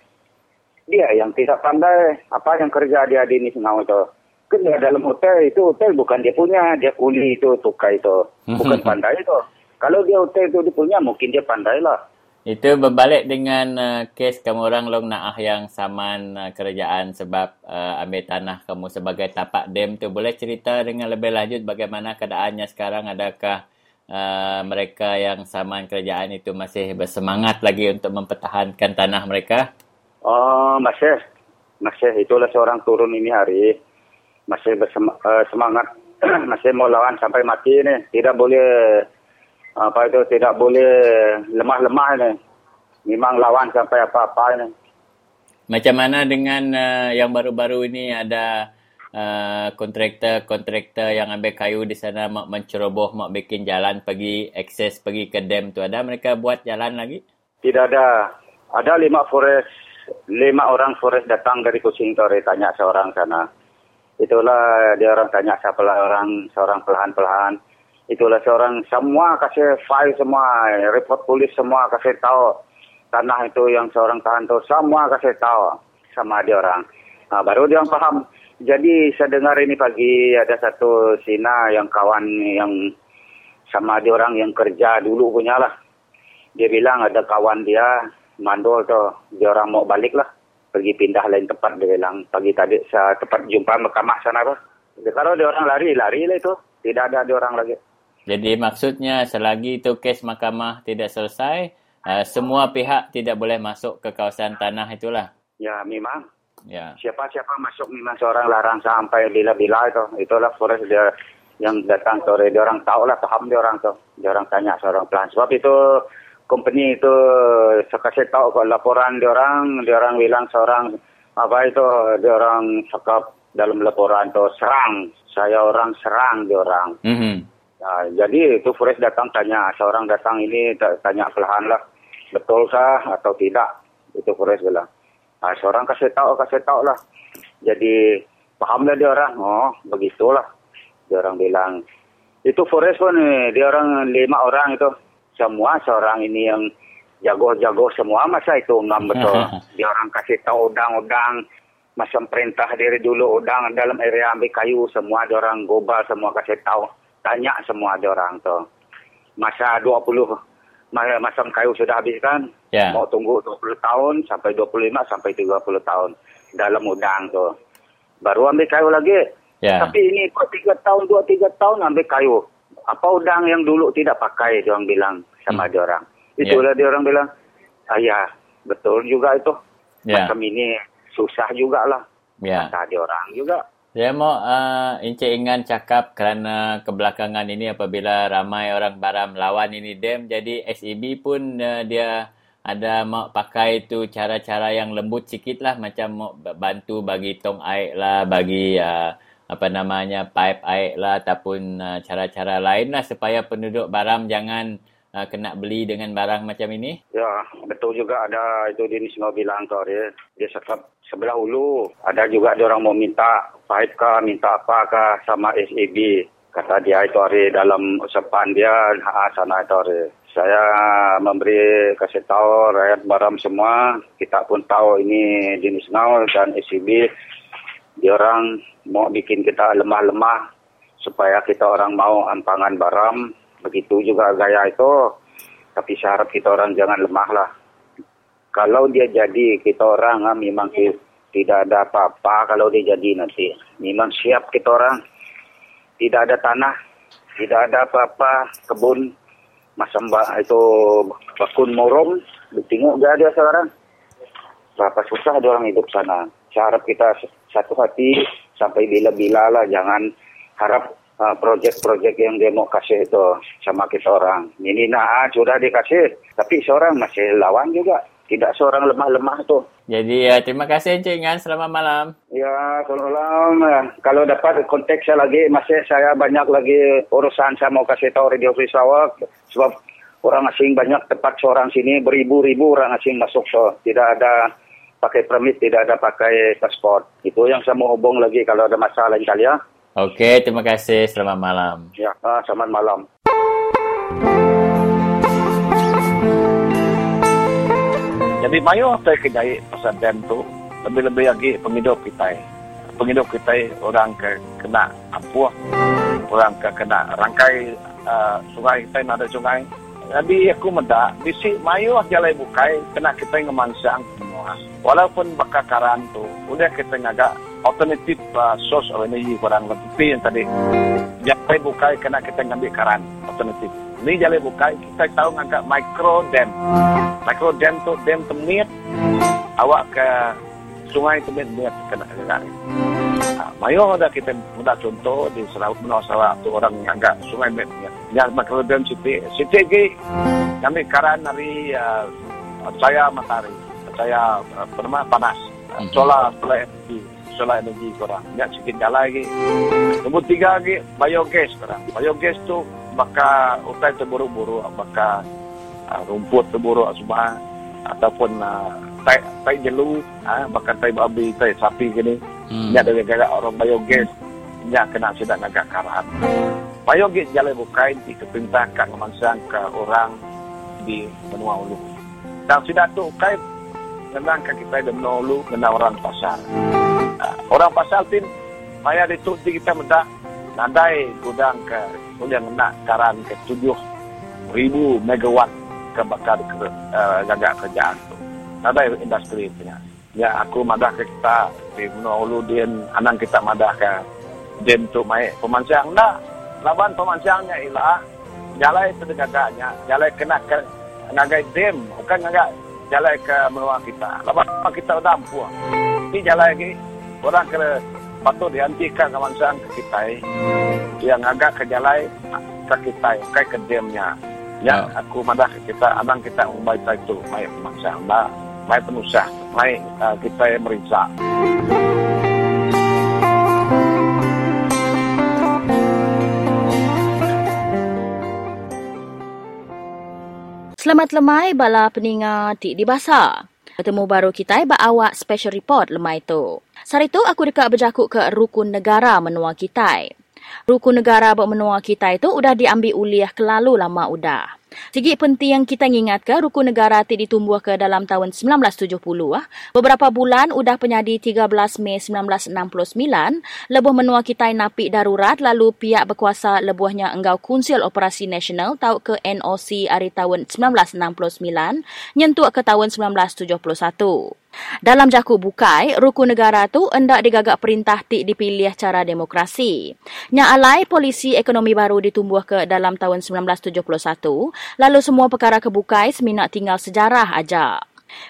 Dia yang tidak pandai, apa yang kerja dia di ini semua itu. Kerja dalam hotel itu, hotel bukan dia punya, dia kuli itu, tukar itu. Bukan pandai itu. Kalau dia hotel itu dia punya, mungkin dia pandai lah. Itu berbalik dengan uh, kes kamu orang long naah yang saman uh, kerajaan sebab uh, ambil tanah kamu sebagai tapak dam tu. Boleh cerita dengan lebih lanjut bagaimana keadaannya sekarang? Adakah uh, mereka yang saman kerajaan itu masih bersemangat lagi untuk mempertahankan tanah mereka? Oh, masih. Masih. Itulah seorang turun ini hari. Masih bersemangat. Uh, masih mau lawan sampai mati ni. Tidak boleh apa itu tidak boleh lemah-lemah ni. Memang lawan sampai apa-apa ni. Macam mana dengan uh, yang baru-baru ini ada uh, kontraktor-kontraktor yang ambil kayu di sana mau menceroboh, mau bikin jalan pergi akses pergi ke dam tu. Ada mereka buat jalan lagi? Tidak ada. Ada lima forest, lima orang forest datang dari Kucing Tore tanya seorang sana. Itulah dia orang tanya siapa orang, seorang pelahan-pelahan itulah seorang semua kasih file semua report polis semua kasih tahu. Tanah itu yang seorang tahan tu semua kasih tahu sama dia orang. Nah, baru dia orang paham jadi saya dengar ini pagi ada satu Sina yang kawan yang sama dia orang yang kerja dulu punya lah. Dia bilang ada kawan dia mandul tu dia orang mau balik lah pergi pindah lain tempat dia bilang pagi tadi saya tempat jumpa mahkamah sana tu kalau dia orang lari lari lah itu tidak ada dia orang lagi jadi maksudnya selagi itu kes mahkamah tidak selesai, uh, semua pihak tidak boleh masuk ke kawasan tanah itulah. Ya, memang. Ya. Siapa-siapa masuk memang seorang larang sampai bila-bila itu. Itulah forest dia yang datang sore. Dia orang tahu lah, paham dia orang tu. Dia orang tanya seorang pelan. Sebab itu company itu saya tahu kok laporan dia orang, dia orang bilang seorang apa itu dia orang cakap dalam laporan tu serang. Saya orang serang dia orang. Mm-hmm. Nah, jadi itu Forest datang tanya, seorang datang ini tanya perlahan lah, betulkah atau tidak? Itu Forest bilang. Nah, seorang kasih tahu, kasih tahu lah. Jadi pahamlah dia orang, oh begitulah. Dia orang bilang, itu Forest pun dia orang lima orang itu. Semua seorang ini yang jago-jago semua masa itu enam betul. dia orang kasih tahu udang-udang, macam perintah dari dulu udang dalam area ambil kayu semua dia orang gobal semua kasih tahu tanya semua ada orang tu. Masa 20 masa kayu sudah habis kan? Yeah. Mau tunggu 20 tahun sampai 25 sampai 30 tahun dalam udang tu. Baru ambil kayu lagi. Yeah. Tapi ini kok 3 tahun, 2 3 tahun ambil kayu. Apa udang yang dulu tidak pakai dia orang bilang sama hmm. dia orang. Itulah yeah. dia orang bilang, "Ah ya, betul juga itu." Yeah. Macam ini susah jugalah. Ya. Kata dia orang juga. Saya mau uh, Encik Ingan cakap kerana kebelakangan ini apabila ramai orang baram lawan ini dam, jadi SEB pun uh, dia ada mau pakai itu cara-cara yang lembut sikit lah macam mau bantu bagi tong air lah, bagi uh, apa namanya pipe air lah ataupun uh, cara-cara lain lah supaya penduduk baram jangan uh, kena beli dengan barang macam ini? Ya, betul juga ada itu di semua bilang tu dia. Dia cakap sebelah hulu. Ada juga orang mau minta pahit kah, minta apa kah sama SAB. Kata dia itu hari dalam usapan dia ha, sana itu hari. Saya memberi kasih tahu rakyat baram semua. Kita pun tahu ini jenis nau dan SAB. Dia orang mau bikin kita lemah-lemah supaya kita orang mau ampangan baram begitu juga gaya itu. Tapi syarat kita orang jangan lemah lah. Kalau dia jadi kita orang ah, memang tidak ada apa-apa kalau dia jadi nanti. Memang siap kita orang. Tidak ada tanah. Tidak ada apa-apa. Kebun. Macam itu bakun morom. Tengok dia dia sekarang. Berapa susah dia orang hidup sana. Syarat kita satu hati sampai bila-bila lah. Jangan harap uh, projek-projek yang dia mau kasih itu sama kita orang. Ini nah sudah dikasih, tapi seorang masih lawan juga. Tidak seorang lemah-lemah tu. Jadi ya, terima kasih Encik Ngan. Selamat malam. Ya, selamat malam. Kalau dapat konteks saya lagi, masih saya banyak lagi urusan saya mau kasih tahu Radio Free Sarawak. Sebab orang asing banyak tempat seorang sini, beribu-ribu orang asing masuk. So, tidak ada pakai permit, tidak ada pakai paspor. Itu yang saya mau hubung lagi kalau ada masalah lain kali ya. Okey, terima kasih. Selamat malam. Ya, uh, selamat malam. Jadi mayo apa kedai pasal dam tu lebih-lebih lagi penghidup kita. Penghidup kita orang ke kena apa? Orang ke kena rangkai uh, sungai kita ada sungai. Jadi aku mendak bisi mayo jalan bukai kena kita ngemansang semua. Walaupun bakakaran tu, udah kita ngagak alternatif uh, source of energy kurang lebih yang tadi. Jalan bukai kena kita ngambil karan alternatif. Ni jalan bukai kita tahu ngagak micro dam. Micro dam tu dam temit awak ke sungai temit niat kena kena. Uh, mayo ada kita mudah contoh di Sarawak Menua Sarawak tu orang ngagak sungai temit niat. Ya micro dam city city ge kami karan dari uh, saya matahari saya uh, pernah panas. Uh, solar solar energy solar energy korang. Ingat sikit jalan lagi. Nombor tiga lagi biogas korang. Biogas tu maka utai terburu-buru maka uh, rumput terburu semua. Ataupun uh, tai tai jelu uh, bahkan tai babi tai sapi gini hmm. ingat dari gara orang biogas ingat kena sedang agak karat biogas jalan bukai di keperintahkan memansang ke orang di benua ulu dan sudah tu kai memang kita ada menolu dengan orang pasar. Uh, orang pasar tin maya itu di kita mendak nadai gudang ke kemudian nak karan ke tujuh ribu megawatt ke bakar ke uh, gagak kerjaan tu. Nadai industri punya. Ya aku madah ke kita di menolu din anang kita madah ke dem tu mai pemancang nak laban pemancangnya ialah jalai gagaknya jalai kena ke ngagai dem bukan ngagak jalan ke menua kita. Lepas kita dah ampuh. Ini jalan lagi. Orang kena patut dihentikan kemanusiaan ke kita. Yang agak ke jalan ke kita. Ke kedemnya. Ya, oh. aku madah ke kita. Anang kita membaik itu. Mai kemanusiaan. Mai penusah. Mai uh, kita yang merisak. Selamat lemai bala peninga di di basa. Ketemu baru kita ba awak special report lemai tu. Sari tu aku dekat berjakuk ke rukun negara menua kita. Rukun negara buat menua kita itu udah diambil uliah kelalu lama udah. Segi penting yang kita ingat ke rukun negara ti ditumbuh ke dalam tahun 1970 ah. Beberapa bulan udah penyadi 13 Mei 1969 lebuh menua kita napi darurat lalu pihak berkuasa lebuhnya enggau Kunsil Operasi Nasional tau ke NOC hari tahun 1969 nyentuh ke tahun 1971. Dalam jaku bukai, rukun negara tu hendak digagak perintah ti dipilih cara demokrasi. Nya alai polisi ekonomi baru ditumbuh ke dalam tahun 1971, lalu semua perkara kebukai seminat tinggal sejarah aja.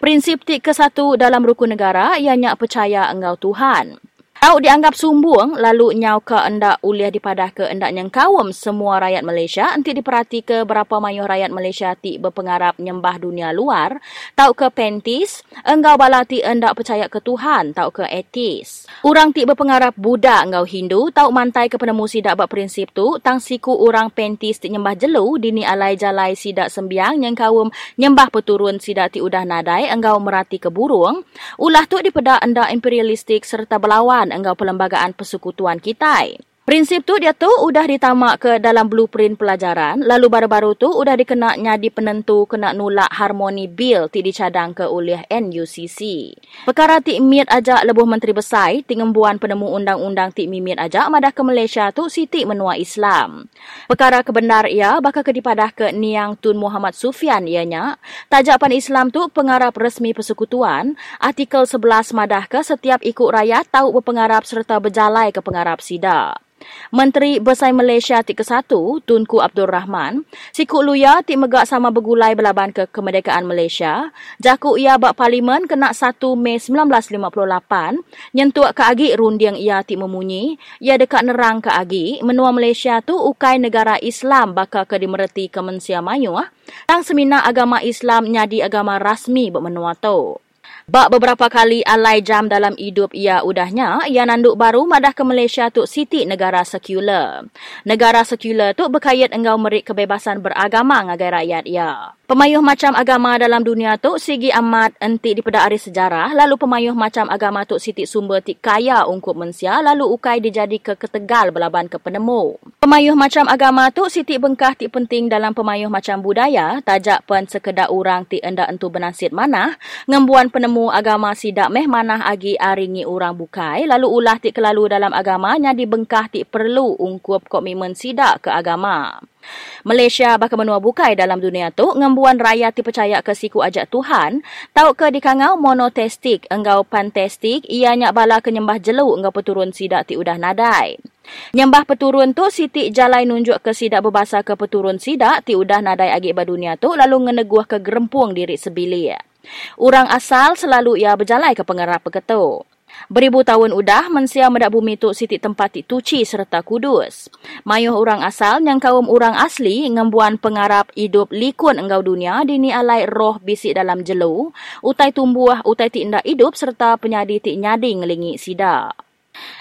Prinsip ti ke satu dalam rukun negara ianya percaya engkau Tuhan. Au dianggap sumbung lalu nyau ke endak uliah dipadah ke endak nyengkawam semua rakyat Malaysia. Nanti diperhati ke berapa mayuh rakyat Malaysia ti berpengarap nyembah dunia luar. Tau ke pentis engkau bala ti endak percaya ke Tuhan tau ke etis. Orang ti berpengarap Buddha engkau Hindu tau mantai ke penemu sidak bak prinsip tu. Tang siku orang pentis ti nyembah jelu dini alai jalai sidak sembiang nyengkawam nyembah peturun sidak ti udah nadai engkau merati ke burung. Ulah tu dipedak endak imperialistik serta engkau perlembagaan persekutuan kita. Prinsip tu dia tu udah ditamak ke dalam blueprint pelajaran, lalu baru-baru tu udah dikena nyadi penentu kena nulak harmoni bil ti dicadang ke oleh NUCC. Perkara ti miat aja lebuh menteri besar tingembuan penemu undang-undang ti mimit aja madah ke Malaysia tu siti menua Islam. Perkara kebenar ia bakal ke dipadah ke Niang Tun Muhammad Sufian ianya, tajapan Islam tu pengarap resmi persekutuan, artikel 11 madah ke setiap ikut rakyat tahu berpengarap serta berjalai ke pengarap sida. Menteri Besar Malaysia Tik ke-1, Tunku Abdul Rahman, sikuk luya tik megak sama bergulai belaban ke kemerdekaan Malaysia, jakuk ia bak parlimen kena 1 Mei 1958, nyentuak ke agi rundiang ia tik memunyi, ia dekat nerang ke agi, menua Malaysia tu ukai negara Islam bakal ke dimerti ke Mensia Mayu, ah. tang semina agama Islam nyadi agama rasmi bak menua tu. Bak beberapa kali alai jam dalam hidup ia udahnya, ia nanduk baru madah ke Malaysia tu siti negara sekular. Negara sekular tu berkait engau merik kebebasan beragama ngagai rakyat ia. Pemayuh macam agama dalam dunia tu sigi amat entik di pedari sejarah, lalu pemayuh macam agama tu siti sumber tik kaya ungkup mensia, lalu ukai dijadi ke ketegal belaban ke penemu. Pemayuh macam agama tu siti bengkah tik penting dalam pemayuh macam budaya, tajak pen sekedar orang tik enda entu benasit mana, ngembuan penemu agama sidak meh manah agi aringi orang bukai, lalu ulah tik kelalu dalam agama nyadi bengkah tik perlu ungkup komitmen sidak ke agama. Malaysia bakal menua bukai dalam dunia tu ngembuan rakyat dipercaya ke siku ajak Tuhan tau ke dikangau monotestik enggau pantestik ia nyak bala ke nyembah jelu enggau peturun sidak ti udah nadai. Nyembah peturun tu siti jalai nunjuk ke sidak berbasa ke peturun sidak ti udah nadai agik dunia tu lalu ngeneguah ke gerempuang diri sebilir. Orang asal selalu ia berjalai ke pengarap peketuk. Beribu tahun udah mensia medak bumi tu siti tempat ti tuci serta kudus. Mayuh orang asal yang kaum orang asli ngembuan pengarap hidup likun enggau dunia dini alai roh bisik dalam jelu, utai tumbuh utai ti indah hidup serta penyadi ti nyadi ngelingi sidak.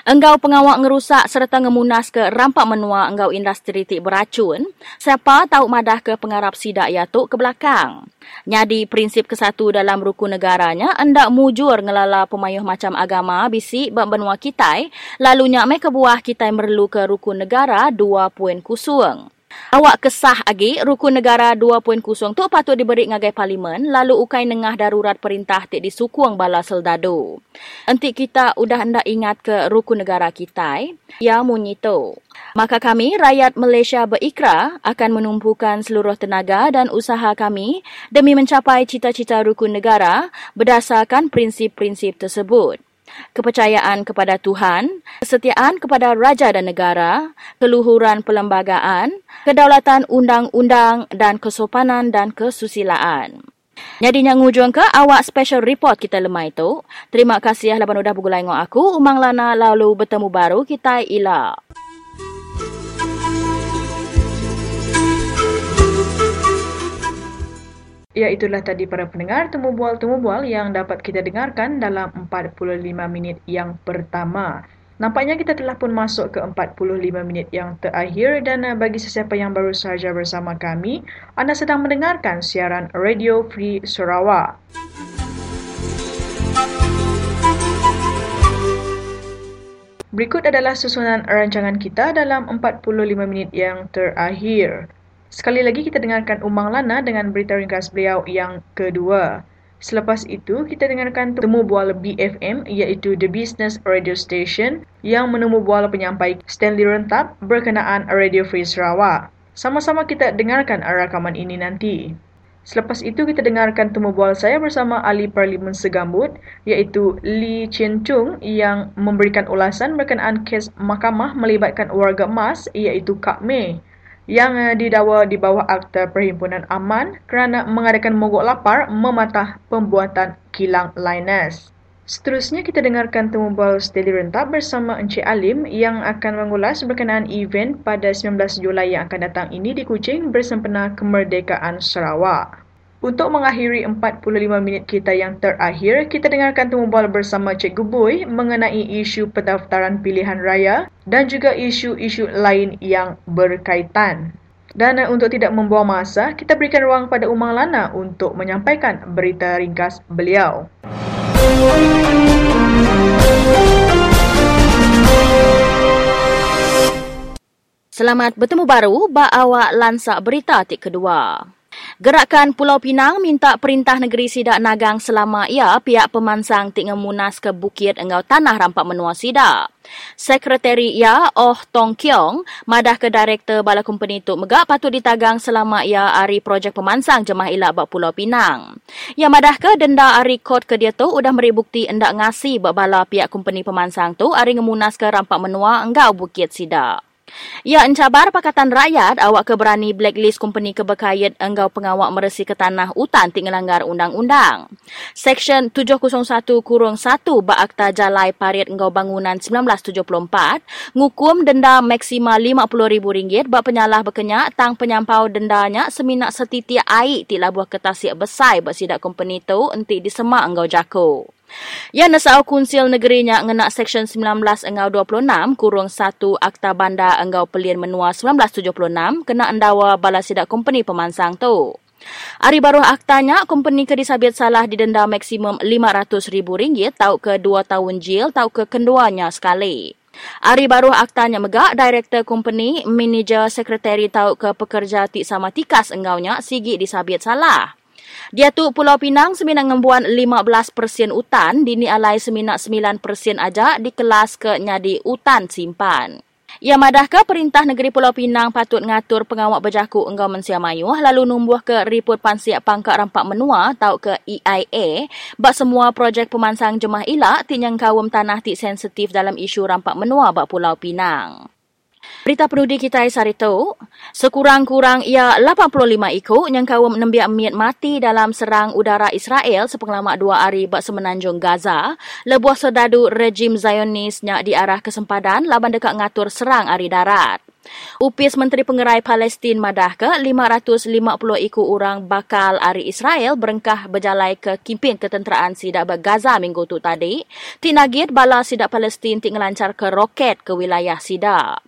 Enggau pengawak ngerusak serta ngemunas ke rampak menua enggau industri tik beracun, siapa tahu madah ke pengarap sidak yatuk ke belakang. Nyadi prinsip kesatu dalam rukun negaranya, endak mujur ngelala pemayuh macam agama bisi bak benua kitai, lalu nyakme ke buah kitai merlu ke rukun negara dua poin kusung. Awak kesah lagi rukun negara 2.0 tu patut diberi ngagai parlimen lalu ukai nengah darurat perintah tik disukuang bala seldado. Entik kita udah hendak ingat ke rukun negara kita, ya munyito. Maka kami, rakyat Malaysia berikrar akan menumpukan seluruh tenaga dan usaha kami demi mencapai cita-cita rukun negara berdasarkan prinsip-prinsip tersebut kepercayaan kepada Tuhan, kesetiaan kepada raja dan negara, keluhuran perlembagaan, kedaulatan undang-undang dan kesopanan dan kesusilaan. Jadi yang ngujung ke awak special report kita lemah itu. Terima kasih lah udah bergulai dengan aku. Umang Lana lalu bertemu baru kita ila. Ya itulah tadi para pendengar temu bual-temu bual yang dapat kita dengarkan dalam 45 minit yang pertama. Nampaknya kita telah pun masuk ke 45 minit yang terakhir dan eh, bagi sesiapa yang baru sahaja bersama kami, anda sedang mendengarkan siaran Radio Free Sarawak. Berikut adalah susunan rancangan kita dalam 45 minit yang terakhir. Sekali lagi kita dengarkan Umang Lana dengan berita ringkas beliau yang kedua. Selepas itu, kita dengarkan temu bual BFM iaitu The Business Radio Station yang menemu bual penyampai Stanley Rentap berkenaan Radio Free Sarawak. Sama-sama kita dengarkan rakaman ini nanti. Selepas itu, kita dengarkan temu bual saya bersama ahli Parlimen Segambut iaitu Lee Chien Chung yang memberikan ulasan berkenaan kes mahkamah melibatkan warga emas iaitu Kak Mei yang uh, didakwa di bawah Akta Perhimpunan Aman kerana mengadakan mogok lapar mematah pembuatan kilang Linus. Seterusnya kita dengarkan temu bual Steady Rentap bersama Encik Alim yang akan mengulas berkenaan event pada 19 Julai yang akan datang ini di Kuching bersempena kemerdekaan Sarawak. Untuk mengakhiri 45 minit kita yang terakhir, kita dengarkan temu bual bersama Cik Guboy mengenai isu pendaftaran pilihan raya dan juga isu-isu lain yang berkaitan. Dan untuk tidak membuang masa, kita berikan ruang pada Umang Lana untuk menyampaikan berita ringkas beliau. Selamat bertemu baru, Ba Awak Lansak Berita Tik Kedua. Gerakan Pulau Pinang minta Perintah Negeri Sidak Nagang selama ia pihak pemansang tinggal munas ke bukit engau tanah rampak menua Sidak. Sekretari ia Oh Tong Kiong madah ke Direktur Bala Company Tuk Megak patut ditagang selama ia hari projek pemansang jemaah ilak bak Pulau Pinang. Ia madah ke denda hari kod ke dia tu udah meri bukti endak ngasi bak bala pihak company pemansang tu hari ngemunas ke rampak menua enggau Bukit Sidak. Ya encabar Pakatan Rakyat awak keberani blacklist company kebekayat enggau pengawak meresi ke tanah hutan tinggal langgar undang-undang. Seksyen 701 kurung 1 Bak Akta Jalai Parit Enggau Bangunan 1974 ngukum denda maksima RM50,000 bak penyalah berkenyak tang penyampau dendanya seminak setiti air ti labuh ketasik besar bak sidak company tu enti disemak enggau jako. Ya nasau kunsil negerinya ngena Seksyen 19 Engau 26 kurung 1 Akta Banda Engau Pelien Menua 1976 kena endawa bala sidak company pemansang tu. Hari baru aktanya, company ke disabit salah didenda maksimum RM500,000 tau ke 2 tahun jil tau ke keduanya sekali. Hari baru aktanya megak, Director Company, Manager Sekretari tau ke pekerja tik sama tikas engaunya, sigi disabit salah. Dia tu Pulau Pinang seminang ngembuan 15% utan, dini alai seminak 9% aja di kelas ke nyadi utan simpan. Ia madah ke Perintah Negeri Pulau Pinang patut ngatur pengawak berjaku enggau mensia mayuh lalu numbuh ke riput pansiak pangkat rampak menua tau ke EIA bak semua projek pemansang jemaah ilak tinyang kawum tanah tik sensitif dalam isu rampak menua bak Pulau Pinang. Berita penudi kita hari itu, sekurang-kurang ia 85 ikut yang kawum nembiak miat mati dalam serang udara Israel sepengalamak dua hari bak semenanjung Gaza, lebuah sedadu rejim Zionisnya di arah kesempadan laban dekat ngatur serang hari darat. Upis Menteri Pengerai Palestin madah ke 550 ikut orang bakal hari Israel berengkah berjalai ke kimpin ketenteraan sidak Gaza minggu tu tadi. Tinagit bala sidak Palestin tinggal lancar ke roket ke wilayah sidak.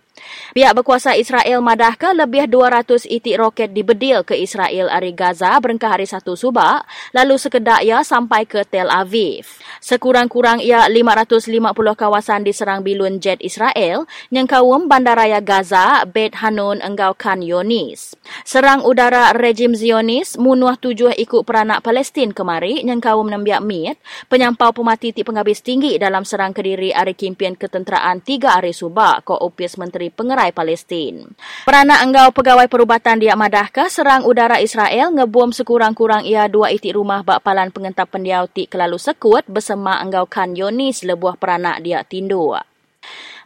Pihak berkuasa Israel madah ke lebih 200 itik roket dibedil ke Israel dari Gaza berengkah hari satu subak, lalu sekedak ia sampai ke Tel Aviv. Sekurang-kurang ia 550 kawasan diserang bilun jet Israel yang kawum bandaraya Gaza, Bet Hanun, Enggau Khan Yonis. Serang udara rejim Zionis munuah tujuh ikut peranak Palestin kemari yang kawum nembiak mit, penyampau pemati ti penghabis tinggi dalam serang kediri hari kimpian ketenteraan tiga hari subak, ko opis Menteri Pengerai Palestin. Peranak enggau pegawai perubatan dia madahkah serang udara Israel ngebom sekurang-kurang ia dua itik rumah bak palan pengentap pendiau tik kelalu sekut bersama enggau kan Yonis lebuah peranak dia tindu.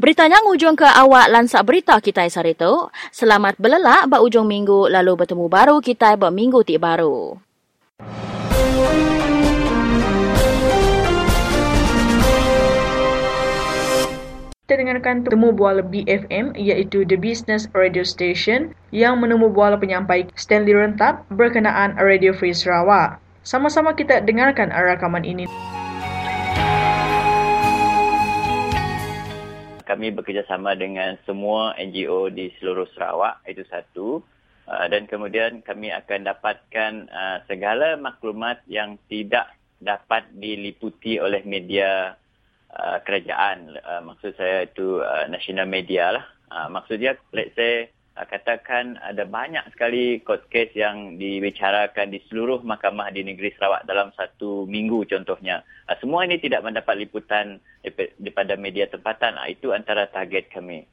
Beritanya ngujung ke awak lansak berita kita hari itu. Selamat belelak bak ujung minggu lalu bertemu baru kita bak minggu tik baru. Kita dengarkan temu buala BFM iaitu The Business Radio Station yang menemu buala penyampai Stanley Rentap berkenaan Radio Free Sarawak. Sama-sama kita dengarkan rakaman ini. Kami bekerjasama dengan semua NGO di seluruh Sarawak, itu satu. Uh, dan kemudian kami akan dapatkan uh, segala maklumat yang tidak dapat diliputi oleh media uh, kerajaan. Uh, maksud saya itu uh, national media lah. Uh, maksud dia let's say uh, katakan ada banyak sekali court case yang dibicarakan di seluruh mahkamah di negeri Sarawak dalam satu minggu contohnya. Uh, semua ini tidak mendapat liputan daripada media tempatan. Itu antara target kami.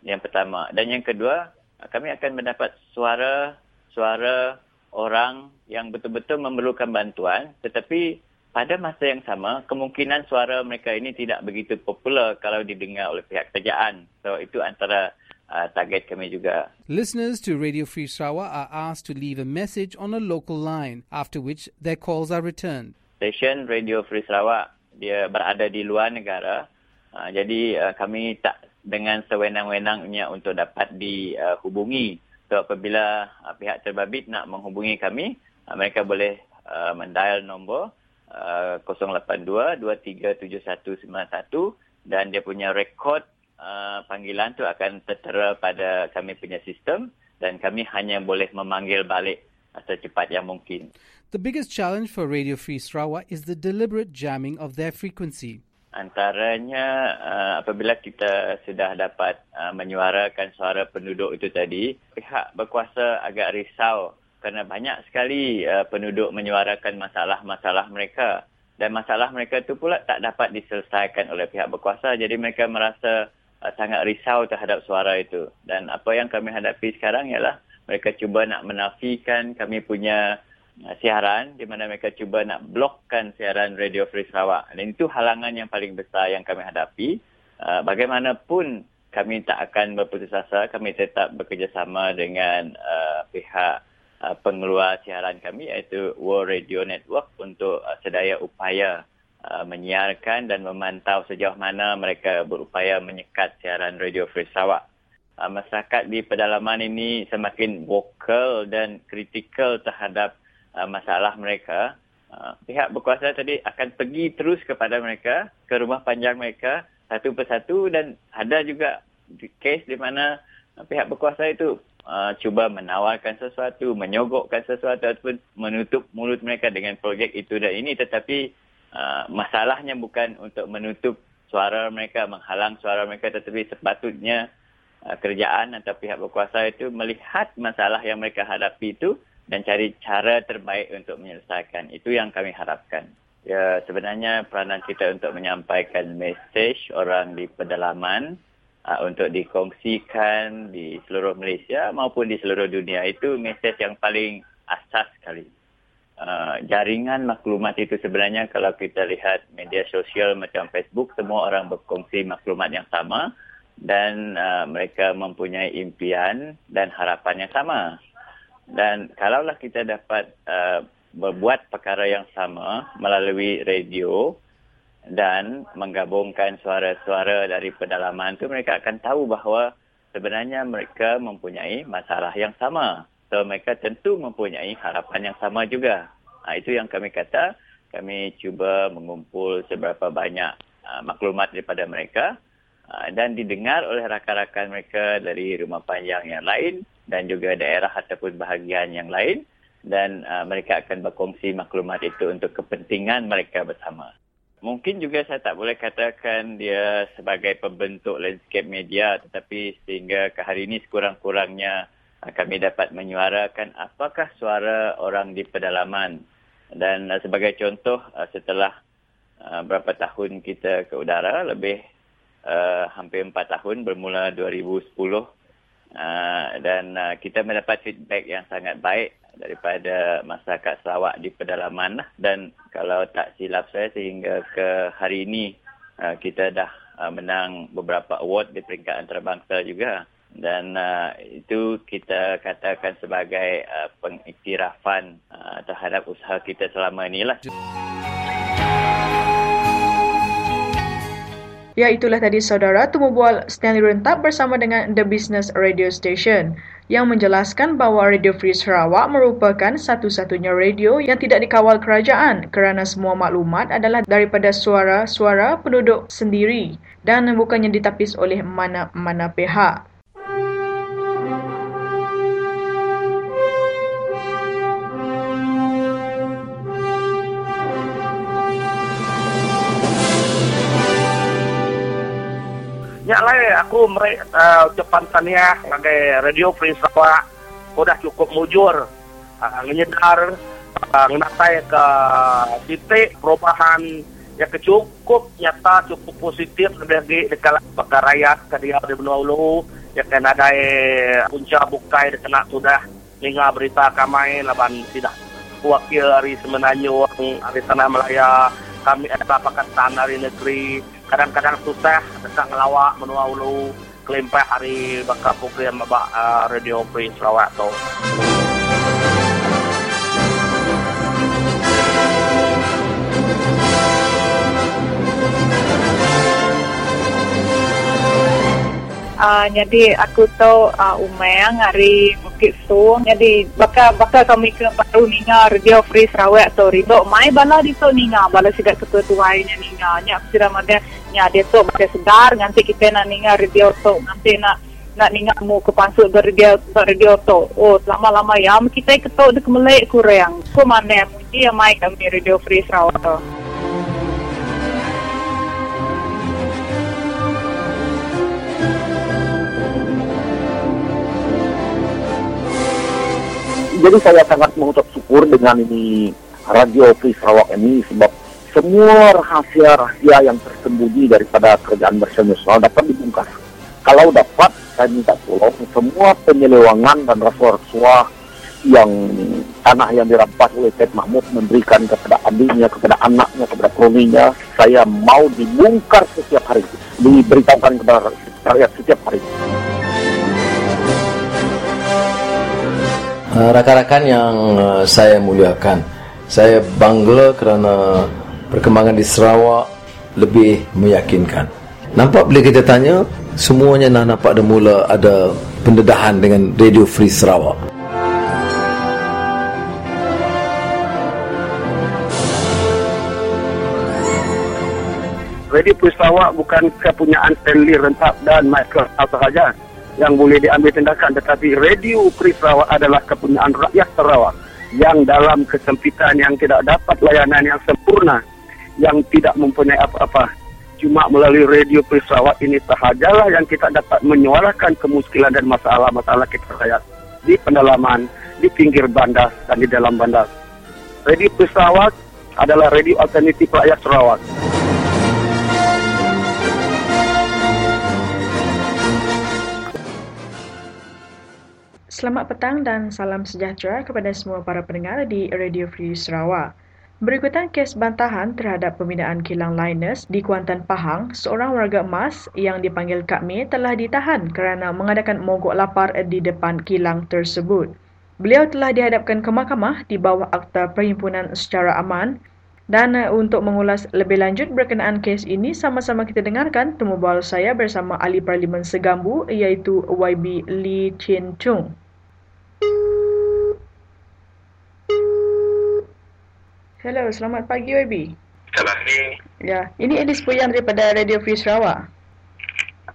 Yang pertama. Dan yang kedua kami akan mendapat suara suara orang yang betul-betul memerlukan bantuan. Tetapi pada masa yang sama, kemungkinan suara mereka ini tidak begitu popular kalau didengar oleh pihak kerajaan. So, itu antara uh, target kami juga. Listeners to Radio Free Sarawak are asked to leave a message on a local line, after which their calls are returned. Station Radio Free Sarawak, dia berada di luar negara. Uh, jadi, uh, kami tak dengan sewenang-wenangnya untuk dapat dihubungi. So, apabila uh, pihak terbabit nak menghubungi kami, uh, mereka boleh uh, mendial nombor 082-237191 dan dia punya rekod uh, panggilan tu akan tertera pada kami punya sistem dan kami hanya boleh memanggil balik secepat yang mungkin. The biggest challenge for Radio Free Sarawak is the deliberate jamming of their frequency. Antaranya uh, apabila kita sudah dapat uh, menyuarakan suara penduduk itu tadi, pihak berkuasa agak risau kerana banyak sekali uh, penduduk menyuarakan masalah-masalah mereka. Dan masalah mereka itu pula tak dapat diselesaikan oleh pihak berkuasa. Jadi mereka merasa uh, sangat risau terhadap suara itu. Dan apa yang kami hadapi sekarang ialah mereka cuba nak menafikan kami punya uh, siaran di mana mereka cuba nak blokkan siaran Radio Free Sarawak. Dan itu halangan yang paling besar yang kami hadapi. Uh, bagaimanapun kami tak akan berputus asa kami tetap bekerjasama dengan uh, pihak Uh, pengeluar siaran kami iaitu World Radio Network untuk uh, sedaya upaya uh, menyiarkan dan memantau sejauh mana mereka berupaya menyekat siaran Radio Free Sarawak. Masyarakat di pedalaman ini semakin vokal dan kritikal terhadap masalah mereka. Pihak berkuasa tadi akan pergi terus kepada mereka, ke rumah panjang mereka satu persatu dan ada juga kes di mana pihak berkuasa itu uh, cuba menawarkan sesuatu, menyogokkan sesuatu ataupun menutup mulut mereka dengan projek itu dan ini tetapi uh, masalahnya bukan untuk menutup suara mereka, menghalang suara mereka tetapi sepatutnya uh, kerjaan atau pihak berkuasa itu melihat masalah yang mereka hadapi itu dan cari cara terbaik untuk menyelesaikan. Itu yang kami harapkan. Ya, sebenarnya peranan kita untuk menyampaikan mesej orang di pedalaman uh, untuk dikongsikan di seluruh Malaysia maupun di seluruh dunia itu mesej yang paling asas sekali. Uh, jaringan maklumat itu sebenarnya kalau kita lihat media sosial macam Facebook semua orang berkongsi maklumat yang sama dan uh, mereka mempunyai impian dan harapan yang sama. Dan kalaulah kita dapat uh, berbuat perkara yang sama melalui radio, dan menggabungkan suara-suara dari pedalaman itu mereka akan tahu bahawa sebenarnya mereka mempunyai masalah yang sama. So mereka tentu mempunyai harapan yang sama juga. Ha, itu yang kami kata, kami cuba mengumpul seberapa banyak uh, maklumat daripada mereka uh, dan didengar oleh rakan-rakan mereka dari rumah panjang yang lain dan juga daerah ataupun bahagian yang lain dan uh, mereka akan berkongsi maklumat itu untuk kepentingan mereka bersama. Mungkin juga saya tak boleh katakan dia sebagai pembentuk landscape media tetapi sehingga ke hari ini sekurang-kurangnya uh, kami dapat menyuarakan apakah suara orang di pedalaman. Dan uh, sebagai contoh uh, setelah berapa tahun kita ke udara lebih hampir empat tahun bermula 2010 dan kita mendapat feedback yang sangat baik daripada masyarakat Sarawak di pedalaman lah. dan kalau tak silap saya sehingga ke hari ini uh, kita dah uh, menang beberapa award di peringkat antarabangsa juga dan uh, itu kita katakan sebagai pengiktirafan terhadap usaha kita selama ini lah. Ya itulah tadi saudara temu bual Stanley Rentap bersama dengan The Business Radio Station yang menjelaskan bahawa Radio Free Sarawak merupakan satu-satunya radio yang tidak dikawal kerajaan kerana semua maklumat adalah daripada suara-suara penduduk sendiri dan bukannya ditapis oleh mana-mana pihak. Nyak lai aku merek uh, ucapan tania ngagai Radio Free Sarawak sudah cukup mujur. Uh, ngenyedar uh, ke titik perubahan yang cukup nyata cukup positif lagi dekat bakar rakyat ke dia di benua ulu yang kena ada punca bukai kena sudah ninga berita kamai laban tidak. Wakil hari semenanyo hari tanah Melaya kami ada pakatan dari negeri kadang-kadang susah dekat ngelawak menua ulu kelimpah hari bakal program uh, radio free Sarawak tu. Uh, jadi aku tahu uh, Umayang hari Bukit Su. Jadi bakal bakal kami ke baru ninga radio free Sarawak tu. Rido mai bala di tu ninga bala sidak ketua tuainya ninga. Nya aku sudah ada nya dia tu bakal sedar nanti kita nak ninga radio tu. Nanti nak nak ninga mu ke dari radio radio tu. Oh lama-lama ya kita ketua dek melek kurang. Ku mana mungkin ya mai kami radio free Sarawak tu. Jadi saya sangat mengucap syukur dengan ini radio Free Sarawak ini sebab semua rahasia-rahasia yang tersembunyi daripada Malaysia Nasional dapat dibongkar. Kalau dapat, saya minta tolong semua penyelewangan dan rasuah-rasuah yang tanah yang dirampas oleh Syed Mahmud memberikan kepada adiknya, kepada anaknya, kepada kroninya, saya mau dibongkar setiap hari, diberitahukan kepada rakyat setiap hari. Rakan-rakan yang uh, saya muliakan, saya bangga kerana perkembangan di Sarawak lebih meyakinkan. Nampak bila kita tanya, semuanya nak nampak ada mula ada pendedahan dengan Radio Free Sarawak. Radio Free Sarawak bukan kepunyaan Stanley Rentap dan Michael sahaja yang boleh diambil tindakan tetapi Radio Free Sarawak adalah kepunyaan rakyat Sarawak yang dalam kesempitan yang tidak dapat layanan yang sempurna yang tidak mempunyai apa-apa cuma melalui Radio Free Sarawak ini sahajalah yang kita dapat menyuarakan kemuskilan dan masalah-masalah kita rakyat di pendalaman, di pinggir bandar dan di dalam bandar. Radio Free Sarawak adalah radio alternatif rakyat Sarawak. Selamat petang dan salam sejahtera kepada semua para pendengar di Radio Free Sarawak. Berikutan kes bantahan terhadap pembinaan kilang Linus di Kuantan Pahang, seorang warga emas yang dipanggil Kak Mei telah ditahan kerana mengadakan mogok lapar di depan kilang tersebut. Beliau telah dihadapkan ke mahkamah di bawah Akta Perhimpunan secara aman dan uh, untuk mengulas lebih lanjut berkenaan kes ini, sama-sama kita dengarkan temu bual saya bersama ahli parlimen Segambu iaitu YB Lee Chin Chung. Hello, selamat pagi YB. Selamat pagi. Ya, ini Elis Puyan daripada Radio Free Sarawak.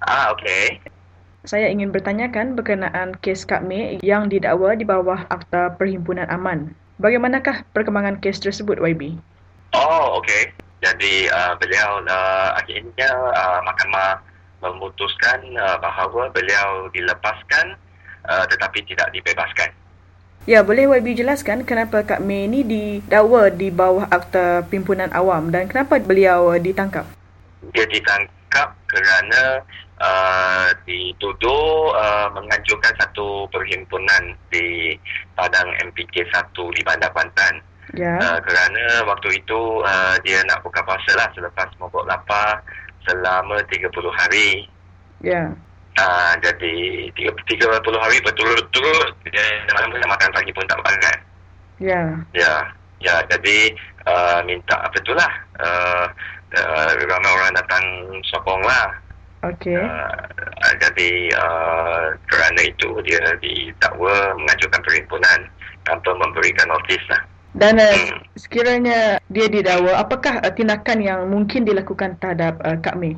Ah, okey. Saya ingin bertanyakan berkenaan kes Kak Mei yang didakwa di bawah Akta Perhimpunan Aman. Bagaimanakah perkembangan kes tersebut, YB? Oh, okey. Jadi, uh, beliau uh, akhirnya uh, mahkamah memutuskan uh, bahawa beliau dilepaskan uh, tetapi tidak dibebaskan. Ya, boleh YB jelaskan kenapa Kak Mei ini didakwa di bawah Akta Pimpinan Awam dan kenapa beliau uh, ditangkap? Dia ditangkap kerana uh, dituduh uh, mengajukan satu perhimpunan di Padang MPK 1 di Bandar Kuantan. Ya. Uh, kerana waktu itu uh, dia nak buka puasa lah selepas mogok lapar selama 30 hari. Ya. Uh, jadi 30 hari berturut-turut dia malam pun makan pagi pun tak makan. Ya. Ya. Ya, jadi uh, minta apa tu lah. Uh, uh, ramai orang datang sokong lah. Okey. Uh, jadi uh, kerana itu dia didakwa mengajukan perhimpunan tanpa memberikan notis lah. Dan uh, sekiranya dia didakwa, apakah uh, tindakan yang mungkin dilakukan terhadap uh, Kak Mei?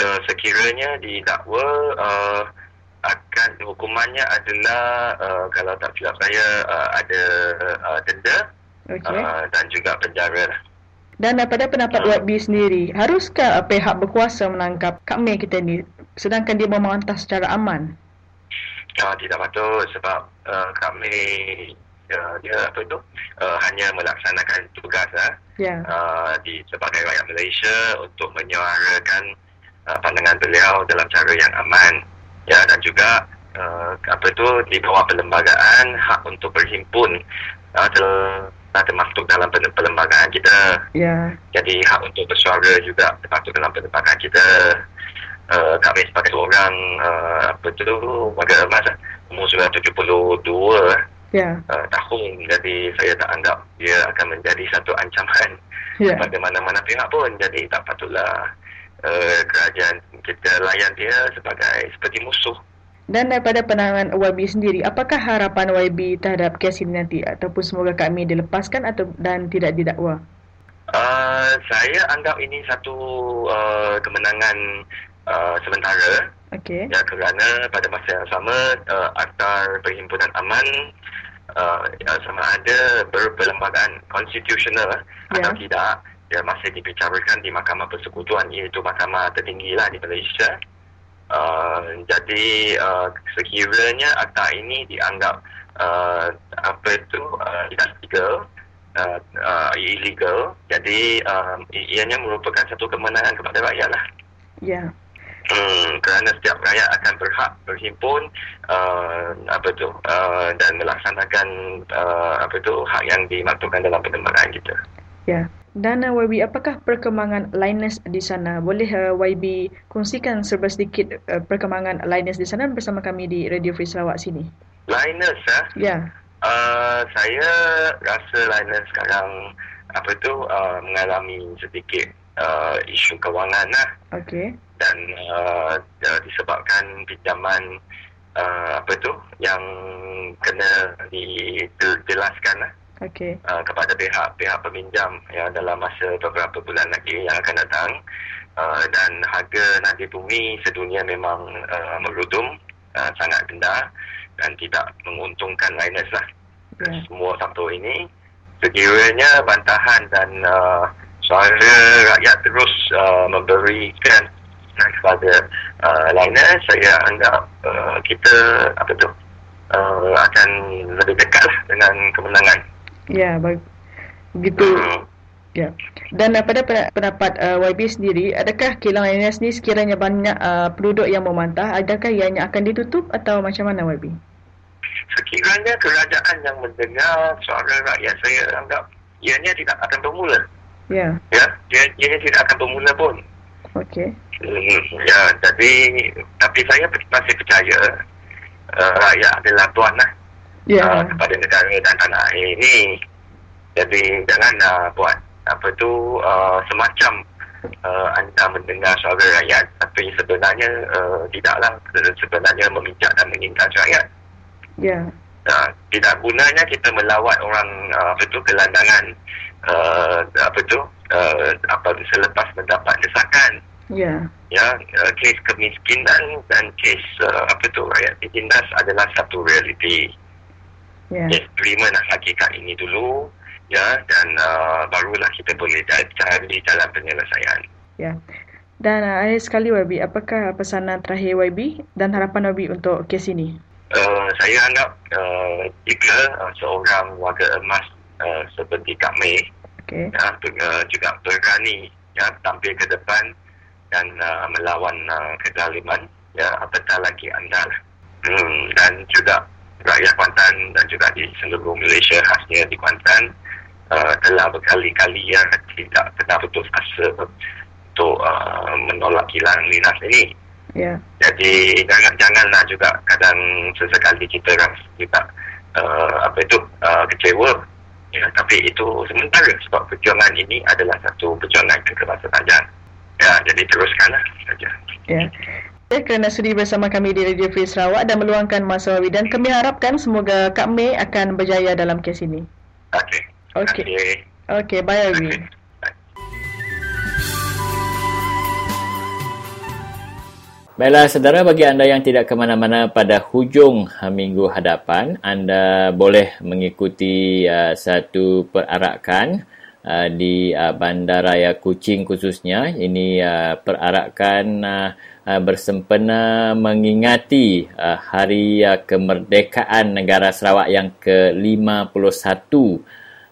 Uh, sekiranya didakwa uh, akan hukumannya adalah uh, kalau tak silap saya uh, ada uh, denda Okey. uh, dan juga penjara lah. Dan uh, pada pendapat YB sendiri, haruskah pihak berkuasa menangkap Kak Mei kita ni sedangkan dia memantah secara aman? Uh, tidak patut sebab uh, kami uh, dia apa tu uh, hanya melaksanakan tugas uh, Ya. uh, di sebagai rakyat Malaysia untuk menyuarakan uh, pandangan beliau dalam cara yang aman ya dan juga uh, apa tu di bawah perlembagaan hak untuk berhimpun uh, termasuk dalam perlembagaan kita Ya. jadi hak untuk bersuara juga termasuk dalam perlembagaan kita uh, kami sebagai seorang uh, apa tu warga emas umur sudah 72 Ya. uh, tahun jadi saya tak anggap dia akan menjadi satu ancaman Ya. pada mana-mana pihak pun jadi tak patutlah uh, kerajaan kita layan dia sebagai seperti musuh Dan daripada pandangan YB sendiri, apakah harapan YB terhadap kes ini nanti ataupun semoga Kak Mei dilepaskan atau dan tidak didakwa? uh, saya anggap ini satu uh, kemenangan uh, sementara Okey. ya kerana pada masa yang sama uh, Akta Perhimpunan Aman uh, sama ada berperlembagaan konstitusional Ya. atau tidak ya masih dibicarakan di Mahkamah Persekutuan iaitu mahkamah tertinggi lah di Malaysia. Uh, jadi uh, sekiranya akta ini dianggap uh, apa itu uh, tidak legal uh, uh, illegal. Jadi uh, ianya merupakan satu kemenangan kepada rakyat lah. Ya. Hmm, kerana setiap rakyat akan berhak berhimpun uh, apa tu uh, dan melaksanakan uh, apa tu hak yang dimaksudkan dalam perkembangan kita. Ya. Dan uh, YB, apakah perkembangan Linus di sana? Boleh uh, YB kongsikan serba sedikit uh, perkembangan Linus di sana bersama kami di Radio Free Sarawak sini? Linus, ah? Ya. Uh, saya rasa Linus sekarang apa tu uh, mengalami sedikit uh, isu kewangan lah Okey. dan uh, disebabkan pinjaman uh, apa tu yang kena dijelaskan lah Okey. uh, kepada pihak-pihak peminjam ya dalam masa beberapa bulan lagi yang akan datang uh, dan harga nadi bumi sedunia memang uh, merudum uh, sangat rendah dan tidak menguntungkan Linus lah Ya. semua faktor ini sekiranya bantahan dan uh, suara rakyat terus uh, memberikan kepada uh, Linus saya anggap uh, kita apa tu uh, akan lebih dekat lah dengan kemenangan Ya, bag- begitu. Ya. Dan uh, pada pen- pendapat uh, YB sendiri, adakah kilang Linus ni sekiranya banyak uh, penduduk yang memantah, adakah ianya akan ditutup atau macam mana YB? sekiranya kerajaan yang mendengar suara rakyat saya anggap ianya tidak akan bermula Ya. ya ia, ianya tidak akan bermula pun Okey. hmm, ya jadi tapi saya masih percaya uh, rakyat adalah tuan lah Ya. uh, kepada negara dan tanah air ini jadi jangan uh, buat apa tu uh, semacam uh, anda mendengar suara rakyat tapi sebenarnya uh, tidaklah sebenarnya memijak dan mengintas rakyat Ya. uh, tidak gunanya kita melawat orang uh, apa tu gelandangan uh, apa tu uh, apa selepas mendapat desakan Ya. ya uh, kes kemiskinan dan kes uh, apa tu rakyat tertindas adalah satu realiti Ya. yes, terimalah hakikat ini dulu ya dan uh, barulah kita boleh cari, jalan penyelesaian Ya. Dan uh, akhir sekali YB, apakah pesanan terakhir YB dan harapan YB untuk kes ini? uh, saya anggap uh, jika uh, seorang warga emas uh, seperti Kak Mei Okey. ya, ber- uh, juga berani ya, tampil ke depan dan uh, melawan uh, kezaliman ya apatah lagi anda lah. hmm, dan juga rakyat Kuantan dan juga di seluruh Malaysia khasnya di Kuantan uh, telah berkali-kali ya tidak pernah putus asa untuk uh, menolak kilang linas ini Ya. jadi jangan janganlah juga kadang sesekali kita rasa juga uh, apa itu uh, kecewa ya tapi itu sementara sebab perjuangan ini adalah satu perjuangan kekebasan panjang ya jadi teruskanlah saja Ya. Kerana sudi bersama kami di Radio Free Sarawak dan meluangkan masa YB dan kami harapkan semoga Kak Mei akan berjaya dalam kes ini. okey Okey. okay. Okey, bye YB. Baiklah, saudara, bagi anda yang tidak ke mana-mana pada hujung minggu hadapan, anda boleh mengikuti uh, satu perarakan uh, di uh, Bandaraya Kuching khususnya. Ini uh, perarakan uh, bersempena mengingati uh, Hari Kemerdekaan Negara Sarawak yang ke-51.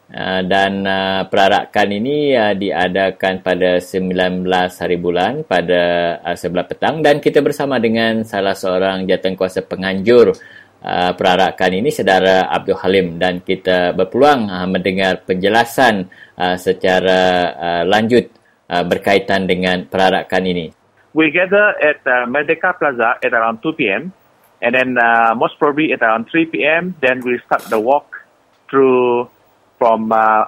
Uh, dan perarakan ini diadakan pada 19 hari bulan pada sebelah petang. Dan kita bersama dengan salah seorang jawatankuasa penganjur perarakan ini saudara Abdul Halim. Dan kita berpeluang mendengar penjelasan secara lanjut berkaitan dengan perarakan ini. We gather at uh, Merdeka Plaza at around 2 p.m. and then uh, most probably at around 3 p.m. Then we start the walk through from uh,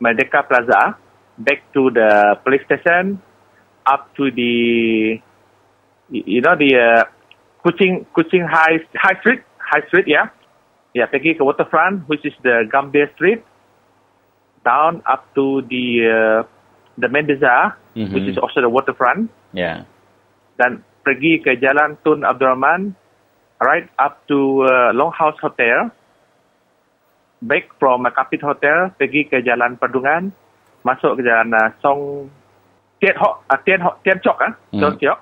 Merdeka Plaza back to the police station up to the you know the uh, Kuching Kuching High High Street High Street yeah yeah pergi ke waterfront which is the Gambir Street down up to the uh, the Mendoza Mhm. which is also the waterfront Ya. Dan pergi ke Jalan Tun Abdul Rahman, right up to uh, Longhouse Hotel, back from uh, Kapit Hotel, pergi ke Jalan Perdungan, masuk ke Jalan uh, Song Tian Ho, uh, Tian Ho, Tian Chok, ah, Hmm. Tian Chok,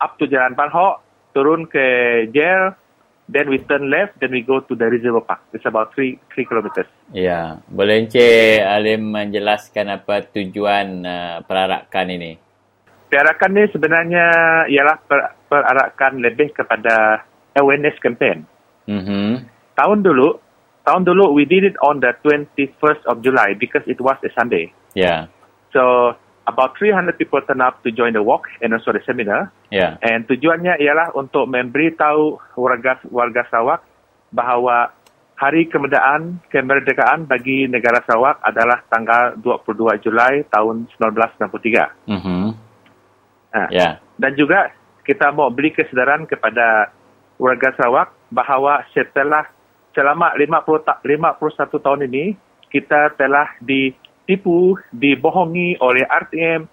up to Jalan Pan Ho, turun ke jail, then we turn left, then we go to the reservoir park. It's about three three kilometers. Ya, boleh Encik Alim menjelaskan apa tujuan uh, perarakan ini? Perarakan ni sebenarnya ialah per, perarakan lebih kepada awareness campaign. Mm-hmm. Tahun dulu, tahun dulu we did it on the 21st of July because it was a Sunday. Ya, So about 300 people turn up to join the walk and also the seminar. ya. And tujuannya ialah untuk memberitahu warga warga Sarawak bahawa hari kemerdekaan kemerdekaan bagi negara Sarawak adalah tanggal 22 Julai tahun 1963. Mm-hmm. Ha. Ya. Dan juga kita mau beri kesedaran kepada warga Sarawak bahawa setelah selama 50 ta- 51 tahun ini kita telah ditipu, dibohongi oleh RTM,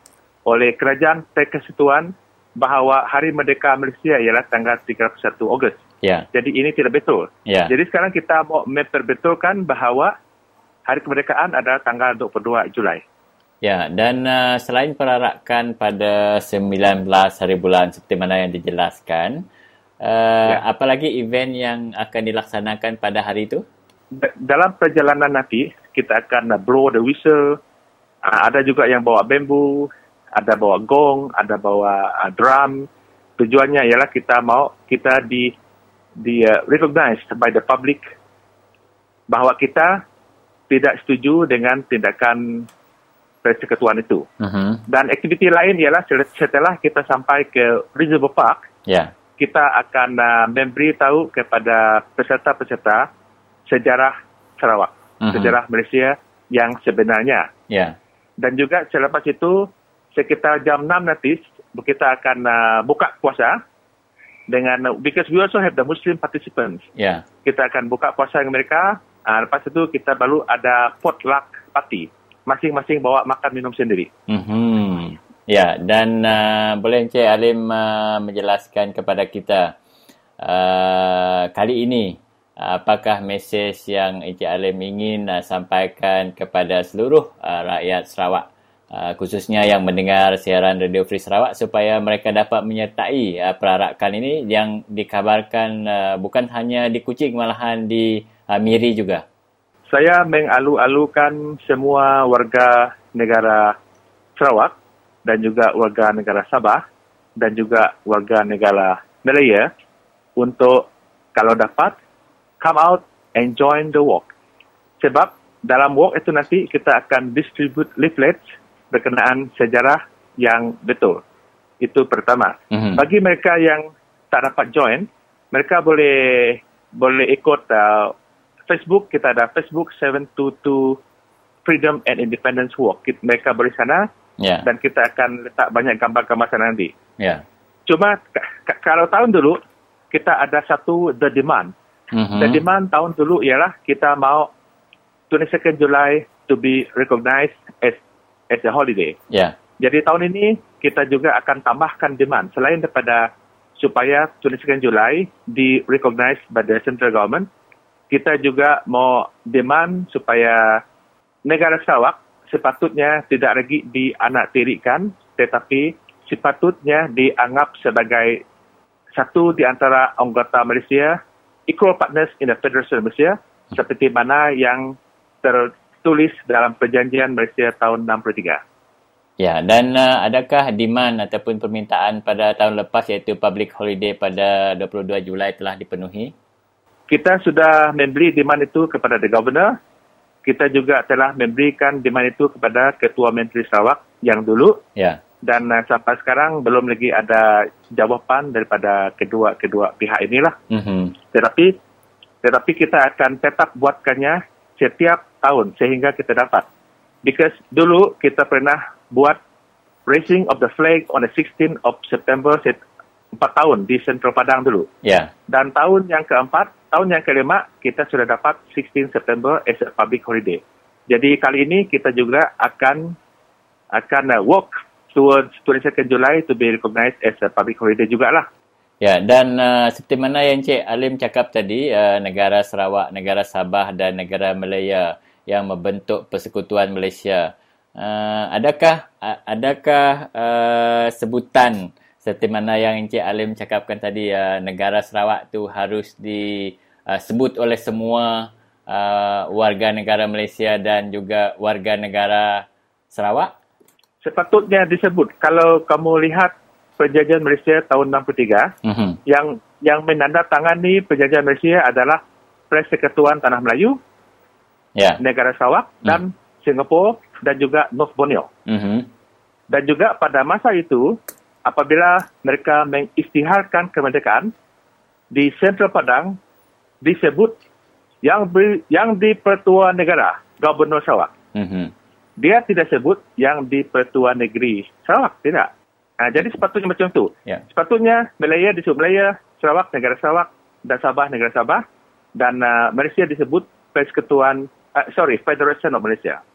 oleh kerajaan persekutuan bahawa Hari Merdeka Malaysia ialah tanggal 31 Ogos. Ya. Jadi ini tidak betul. Ya. Jadi sekarang kita mau memperbetulkan bahawa Hari Kemerdekaan adalah tanggal 22 Julai. Ya, dan uh, selain perarakan pada 19 hari bulan seperti mana yang dijelaskan, uh, Ya. apa lagi event yang akan dilaksanakan pada hari itu? Da- dalam perjalanan nanti kita akan uh, blow the whistle. Uh, ada juga yang bawa bambu, ada bawa gong, ada bawa uh, drum. Tujuannya ialah kita mau kita di di uh, recognized by the public bahawa kita tidak setuju dengan tindakan persekutuan itu. Uh-huh. Dan aktiviti lain ialah setelah kita sampai ke Reservoir Park, Ya. kita akan uh, memberitahu kepada peserta-peserta sejarah Sarawak, Mhm. sejarah Malaysia yang sebenarnya. Ya. Dan juga selepas itu, sekitar jam 6 nanti, kita akan uh, buka puasa dengan, because we also have the Muslim participants. Ya. Kita akan buka puasa dengan mereka, uh, lepas itu kita baru ada potluck party. Masing-masing bawa makan minum sendiri. Mhm. Ya, dan uh, boleh Encik Alim uh, menjelaskan kepada kita uh, kali ini apakah mesej yang Encik Alim ingin uh, sampaikan kepada seluruh uh, rakyat Sarawak uh, khususnya yang mendengar siaran Radio Free Sarawak supaya mereka dapat menyertai uh, perarakan ini yang dikabarkan uh, bukan hanya di Kuching malahan di uh, Miri juga. Saya mengalu-alukan semua warga negara Sarawak dan juga warga negara Sabah dan juga warga negara Malaya untuk kalau dapat come out and join the walk. Sebab dalam walk itu nanti kita akan distribute leaflets berkenaan sejarah yang betul. Itu pertama. Mhm. Bagi mereka yang tak dapat join, mereka boleh boleh ikut uh, Facebook. Kita ada Facebook 722 Freedom and Independence Walk. Kita, mereka boleh sana Ya. dan kita akan letak banyak gambar-gambar sana nanti. Ya. Cuma k- kalau tahun dulu kita ada satu the demand. Mhm. The demand tahun dulu ialah kita mau 22nd July to be recognized as as a holiday. Ya. Jadi tahun ini kita juga akan tambahkan demand selain daripada supaya 22nd Julai di recognized by the central government, kita juga mau demand supaya negara Sarawak sepatutnya tidak lagi dianak tirikan tetapi sepatutnya dianggap sebagai satu di antara anggota Malaysia equal partners in the Federation of Malaysia seperti mana yang tertulis dalam perjanjian Malaysia tahun 63. Ya, dan uh, adakah demand ataupun permintaan pada tahun lepas iaitu public holiday pada 22 Julai telah dipenuhi? Kita sudah memberi demand itu kepada the governor. Kita juga telah memberikan demand itu kepada Ketua Menteri Sarawak yang dulu Ya. dan uh, sampai sekarang belum lagi ada jawapan daripada kedua-kedua pihak inilah. Mhm. Tetapi tetapi kita akan tetap buatkannya setiap tahun sehingga kita dapat. Because dulu kita pernah buat raising of the flag on the 16th of September empat tahun di Central Padang dulu. Ya. Dan tahun yang keempat, tahun yang kelima, kita sudah dapat 16 September as a public holiday. Jadi kali ini kita juga akan akan uh, work towards 22nd July to be recognized as a public holiday jugalah. Ya, dan uh, seperti mana yang Encik Alim cakap tadi, uh, negara Sarawak, negara Sabah dan negara Malaya yang membentuk Persekutuan Malaysia. Uh, adakah adakah uh, sebutan seperti mana yang Encik Alim cakapkan tadi, uh, negara Sarawak tu harus disebut uh, oleh semua uh, warga negara Malaysia dan juga warga negara Sarawak? Sepatutnya disebut. Kalau kamu lihat perjanjian Malaysia tahun 63, mm-hmm. yang yang menandatangani perjanjian Malaysia adalah Persekutuan Tanah Melayu, yeah. negara Sarawak mm. dan Singapura dan juga North Borneo. Mm-hmm. Dan juga pada masa itu, apabila mereka mengistiharkan kemerdekaan di Sentral Padang disebut yang ber, yang di Pertuan Negara Gubernur Sarawak. Mm-hmm. Dia tidak sebut yang di Pertuan Negeri Sarawak, tidak. Nah, jadi sepatutnya macam itu. Yeah. Sepatutnya Malaya disebut Malaya, Sarawak negara Sarawak dan Sabah negara Sabah dan uh, Malaysia disebut Persekutuan uh, sorry Federation of Malaysia.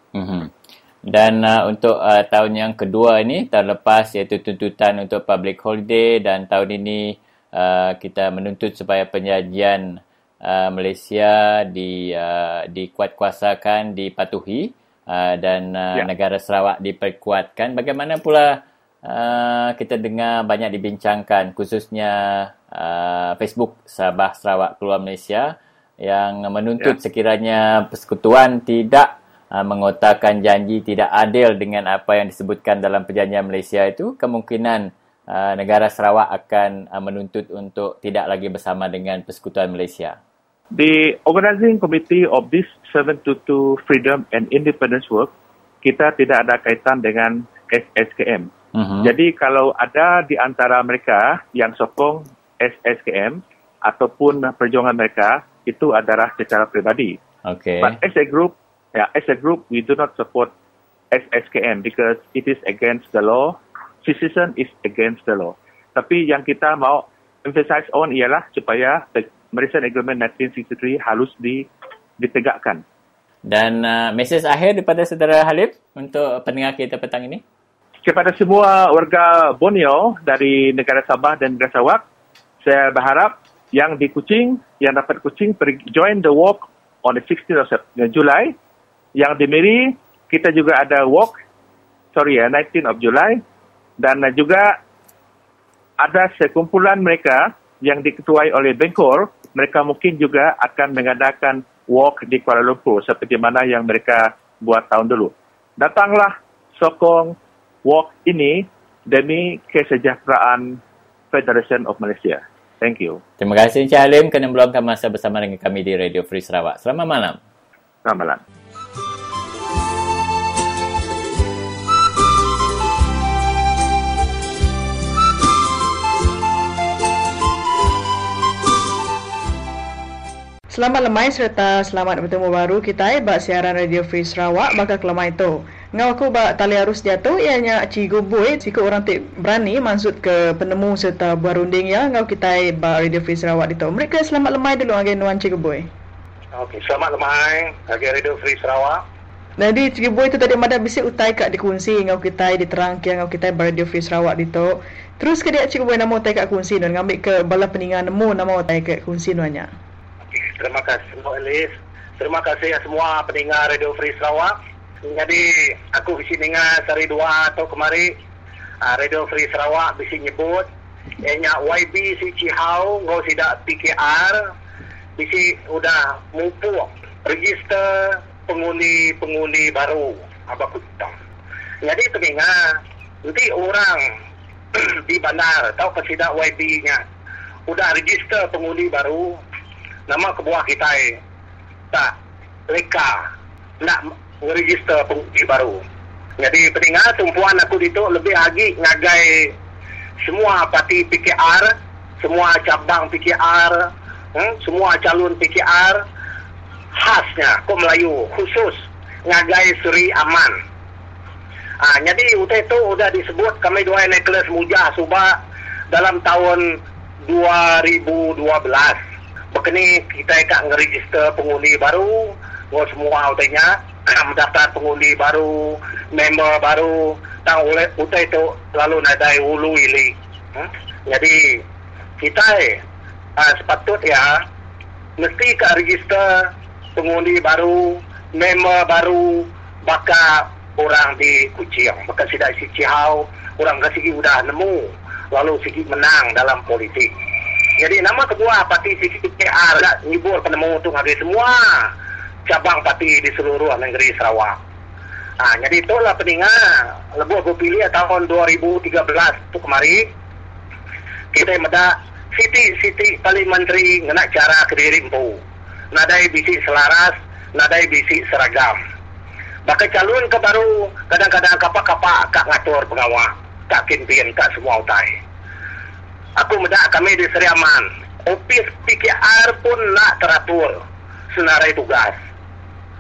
Dan uh, untuk uh, tahun yang kedua ini, tahun lepas iaitu tuntutan untuk public holiday dan tahun ini uh, kita menuntut supaya penjajian uh, Malaysia di uh, dikuatkuasakan, dipatuhi uh, dan uh, ya. negara Sarawak diperkuatkan. Bagaimana pula uh, kita dengar banyak dibincangkan khususnya uh, Facebook Sabah Sarawak Keluar Malaysia yang menuntut ya. sekiranya persekutuan tidak uh, mengotakkan janji tidak adil dengan apa yang disebutkan dalam perjanjian Malaysia itu, kemungkinan uh, negara Sarawak akan uh, menuntut untuk tidak lagi bersama dengan Persekutuan Malaysia. The organizing committee of this 722 Freedom and Independence Work, kita tidak ada kaitan dengan SSKM. Uh-huh. Mhm. Jadi kalau ada di antara mereka yang sokong SSKM ataupun perjuangan mereka, itu adalah secara pribadi. Okay. But as a group, yeah, as a group, we do not support SSKM because it is against the law. Secession is against the law. Tapi yang kita mau emphasize on ialah supaya the Malaysian Agreement 1963 harus di, ditegakkan. Dan uh, mesej akhir daripada saudara Halif untuk pendengar kita petang ini? Kepada semua warga Borneo dari negara Sabah dan negara Sarawak, saya berharap yang di Kuching, yang dapat Kuching, join the walk on the 16th of July yang di Miri kita juga ada walk sorry ya 19 of July dan juga ada sekumpulan mereka yang diketuai oleh Bengkor mereka mungkin juga akan mengadakan walk di Kuala Lumpur seperti mana yang mereka buat tahun dulu datanglah sokong walk ini demi kesejahteraan Federation of Malaysia Thank you. Terima kasih Encik Halim kerana meluangkan masa bersama dengan kami di Radio Free Sarawak. Selamat malam. Selamat malam. Selamat lemai serta selamat bertemu baru kita eh bak siaran Radio Free Sarawak bakal kelemai tu. Ngau aku bak tali arus tu ianya cikgu boy cikgu orang tik berani maksud ke penemu serta buah runding ya ngau kita eh bak Radio Free Sarawak itu. Mereka selamat lemai dulu agen nuan cikgu boy. Okey, selamat lemai agen Radio Free Sarawak. Jadi cikgu boy tu tadi madah bisik utai kat dikunci ngau kita diterang ke ngau kita Radio Free Sarawak itu. Terus ke dia cikgu boy nama utai kat kunci dan ngambil ke bala peningan nemu nama utai kat kunci nuanya. Terima kasih semua Elis. Terima kasih ya semua pendengar Radio Free Sarawak. Jadi aku bisa dengar sehari dua atau kemari uh, Radio Free Sarawak bisa nyebut Enya YB si Cihau ngau tidak PKR bisa udah mupu register pengundi-pengundi baru apa kutang. Jadi pendengar nanti orang di bandar tahu kesidak YB nya udah register pengundi baru nama kebuah kita tak reka nak meregister pengundi baru. Jadi pendengar tumpuan aku itu lebih lagi ngagai semua parti PKR, semua cabang PKR, hmm, semua calon PKR khasnya kok Melayu khusus ngagai Suri Aman. Ah, jadi utai itu sudah disebut kami dua necklace muja subah dalam tahun 2012 begini kita akan ngeregister pengundi baru. Mau semua utainya mendaftar pengundi baru member baru. Dan oleh utai itu lalu nadai ulu ili hmm? jadi kita uh, sepatut ya mesti ke register pengundi baru member baru baka orang di Kuching. Baka sidak si Cihau orang kasih udah nemu. Lalu sikit menang dalam politik. Jadi nama ketua parti CKR nak nyibur penemu tu ngagai semua cabang parti di seluruh negeri Sarawak. Ah, jadi itulah peningat lebuh berpilih tahun 2013 tu kemari kita meda siti-siti paling menteri ngena cara kediri empu. Nadai bisi selaras, nadai bisi seragam. Bakal calon ke baru kadang-kadang kapak-kapak kak ngatur pengawal, kak kimpin, kak semua utai. Aku meda kami di Seriaman. Opis PKR pun nak teratur senarai tugas.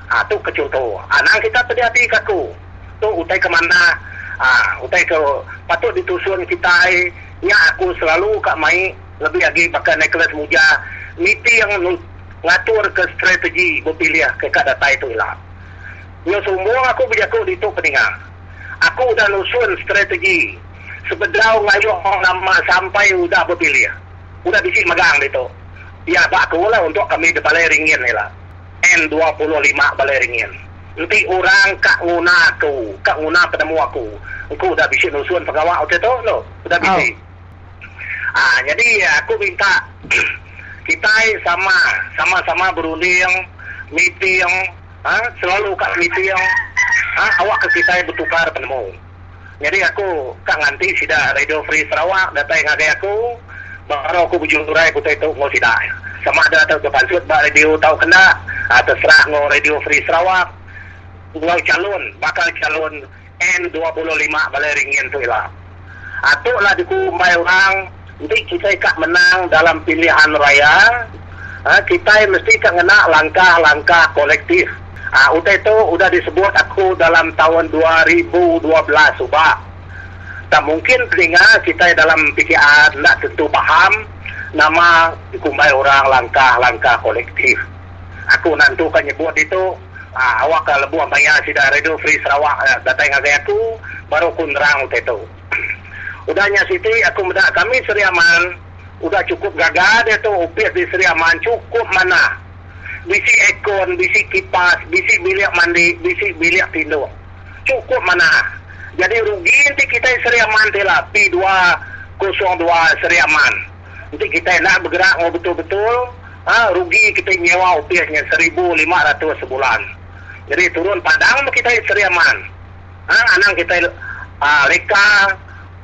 Ah tu kecontoh. Anak kita hati kaku. Tu utai ke mana? Ah utai ke patut ditusun kita nya aku selalu kak mai lebih lagi naik kelas muja miti yang ngatur ke strategi berpilih ke kak data itu lah. Nya semua aku berjaku di tu peningah. Aku dah nusun strategi sebedrau ngayo nama sampai udah berpilih. Udah bisi megang itu. Ya, aku lah untuk kami di balai ringin ni lah. N25 balai ringin. Nanti orang kak nguna aku, kak nguna penemu aku. Aku udah bisa nusun pegawai waktu itu, no? Udah bisa. Oh. Ah, jadi aku minta kita sama, sama-sama berunding, meeting, ah, selalu kak meeting, ah, awak ke kita bertukar penemu. Jadi aku kak nganti sudah Radio Free Sarawak datang ngagai aku, baru aku berjurai aku itu mau tidak sama ada atau kepansut bah radio tahu kena uh, terserah ngo radio free Sarawak. Ngau calon bakal calon N25 balai ringin tu lah atuk lah dikumpai orang nanti kita ikat menang dalam pilihan raya uh, kita mesti kena langkah-langkah kolektif uh, utai itu sudah disebut aku dalam tahun 2012 subah tak mungkin telinga kita dalam PKR nak tentu faham nama dikumbai orang langkah-langkah kolektif. Aku nanti kan nyebut itu, ah, awak ke lebuh bayar sida Radio Free Sarawak uh, datang dengan aku, baru aku nerang itu. Udahnya Siti, aku muda kami Seriaman, udah cukup gagah dia tu, upis di Seriaman, cukup mana? Bisi ekon, bisi kipas, bisi bilik mandi, bisi bilik tidur. Cukup mana? Jadi rugi nanti kita Seriaman telah P202 Seriaman nanti kita nak bergerak mau betul-betul ha, rugi kita nyewa upiahnya 1,500 sebulan. Jadi turun padang kita seriaman ha, anak kita ha, leka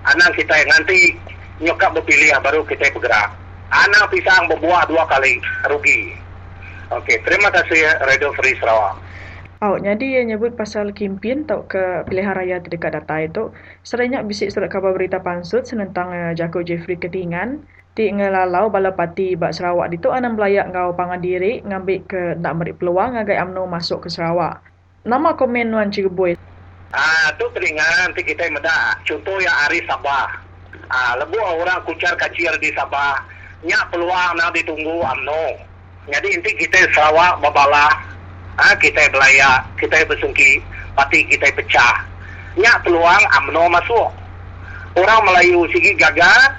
anak kita nanti nyokap berpilih baru kita bergerak. Anak pisang berbuah dua kali rugi Okey, terima kasih Radio Free Sarawak. Oh, jadi yang nyebut pasal kimpin tau ke pilihan raya terdekat data itu, seringnya bisik surat khabar berita pansut senentang uh, Jako Jeffrey Ketingan ti ngelalau bala parti bak Sarawak ditu anam belayak ngau pangan diri ngambil ke nak beri peluang agai amno masuk ke Sarawak. Nama komen nuan Cirebui. Ah tu teringat nanti kita meda contoh yang hari Sabah. Ah lebu orang kucar kacir di Sabah nyak peluang nak ditunggu amno. Jadi inti kita Sarawak babala ah kita belayak, kita bersungki, parti kita pecah. Nyak peluang amno masuk. Orang Melayu sigi gagal,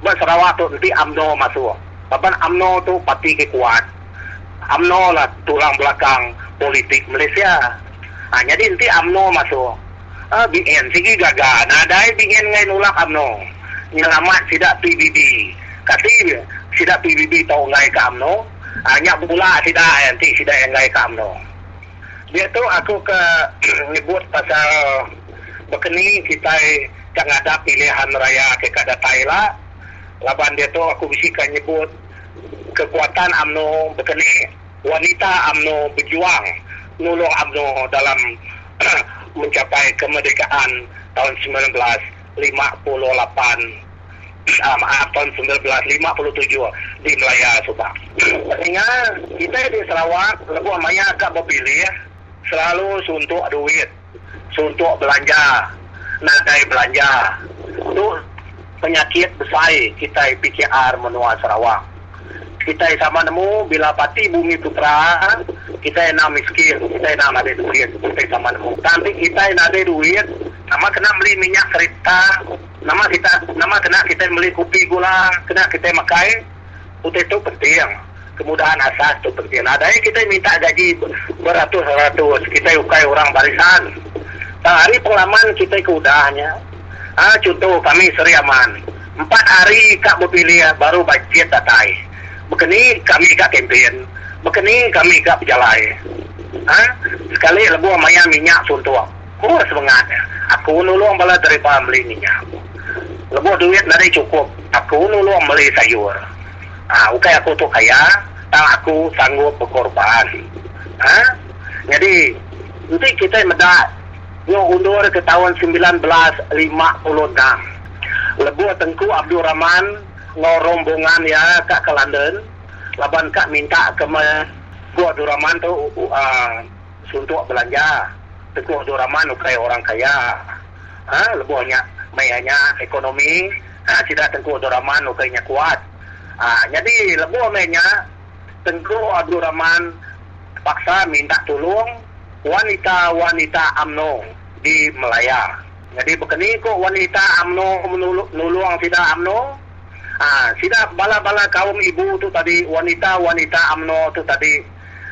Buat Sarawak tu nanti UMNO masuk. Papan UMNO tu parti kekuat. UMNO lah tulang belakang politik Malaysia. Ha, jadi nanti UMNO masuk. Ah, BN sigi gagal. Nah, ada BN ngai nolak UMNO. Nyelamat tidak PBB. Kasi tidak PBB tahu ngai ke UMNO. Hanya pula tidak nanti tidak yang ngai ke UMNO. Dia tu aku ke nyebut pasal berkeni kita jangan ada pilihan raya ke kada Thailand laban dia tu aku bisikan nyebut kekuatan AMNO berkini wanita AMNO berjuang nolong AMNO dalam mencapai kemerdekaan tahun 1958 uh, maaf tahun 1957 di Melaya Subang. Sehingga kita di Sarawak lebih banyak agak berpilih selalu suntuk duit, suntuk belanja, nadai belanja. Itu penyakit besar kita PKR menua Sarawak. Kita sama nemu bila pati bumi putra, kita nak miskin, kita nak ada duit, kita sama nemu. Tapi kita nak ada duit, nama kena beli minyak kereta, nama kita nama kena kita beli kopi gula, kena kita makai, itu penting. Kemudahan asas itu penting. Ada yang kita minta gaji beratus-ratus, kita ukai orang barisan. Hari pengalaman kita keudahnya, Ah, contoh kami Seriaman. Empat hari kak berpilih baru bajet datai. Bekeni kami kak kempen. Bekeni kami kak berjalai. Ha? Sekali lebuh maya minyak suntuk. Oh semangat. Aku nulung bala daripada beli minyak. Lebuh duit nari cukup. Aku nulung beli sayur. Ah, ukai aku tu kaya, tak aku sanggup berkorban. Ha? Jadi, nanti kita medak yang undur ke tahun 1956. Lebuh Tengku Abdul Rahman ngorombongan ya kak ke London. Laban kak minta ke me Rahman tu uh, suntuk belanja. Tengku Abdul Rahman ukai orang kaya. Ha? Lebuhnya, mayanya ekonomi. Ha, tidak Tengku Abdul Rahman ukainya kuat. Ah, jadi lebuh mainnya Tengku Abdul Rahman paksa minta tolong wanita-wanita AMNO di Melaya. Jadi begini kok wanita AMNO menulung tidak AMNO. Ah, tidak bala-bala kaum ibu tu tadi wanita-wanita AMNO tu tadi.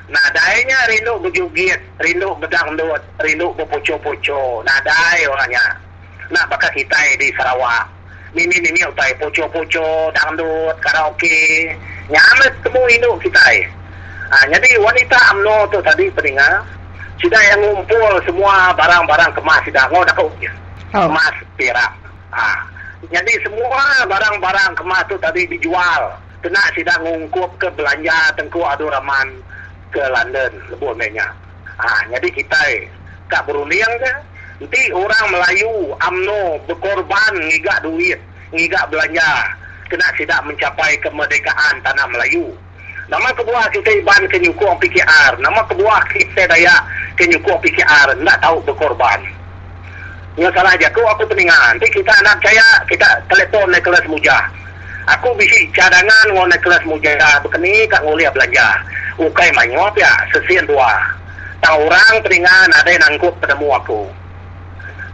Nah, dainya rindu berjugit, rindu berdangdut, rindu berpucu-pucu. Nah, dai orangnya. Nah, bakal kita di Sarawak mini mini utai poco poco dangdut karaoke nyamet temu hidup kita. Ah, jadi wanita amno tu tadi pendengar sudah yang ngumpul semua barang-barang kemas sudah ngau dah kau oh. kemas perak. Ah, jadi semua barang-barang kemas tu tadi dijual. Kena sudah ngungkup ke belanja Tengku Abdul Rahman ke London lebuh mainnya. Ah, jadi kita eh, kak berunding ke? Nanti orang Melayu, AMNO berkorban ngigak duit, ngigak belanja. Kena tidak mencapai kemerdekaan tanah Melayu. Nama kebuah kita iban ke nyukung PKR. Nama kebuah kita daya ke nyukung PKR. Tak tahu berkorban. Yang salah aja. Kau aku peningan. Nanti kita anak saya, kita telepon naik kelas mujah. Aku bisi cadangan ngau naik kelas mujah. Bekeni kat nguliah belanja. Ukai manyop ya, sesian dua. Tak orang peningan ada yang nangkup penemu aku.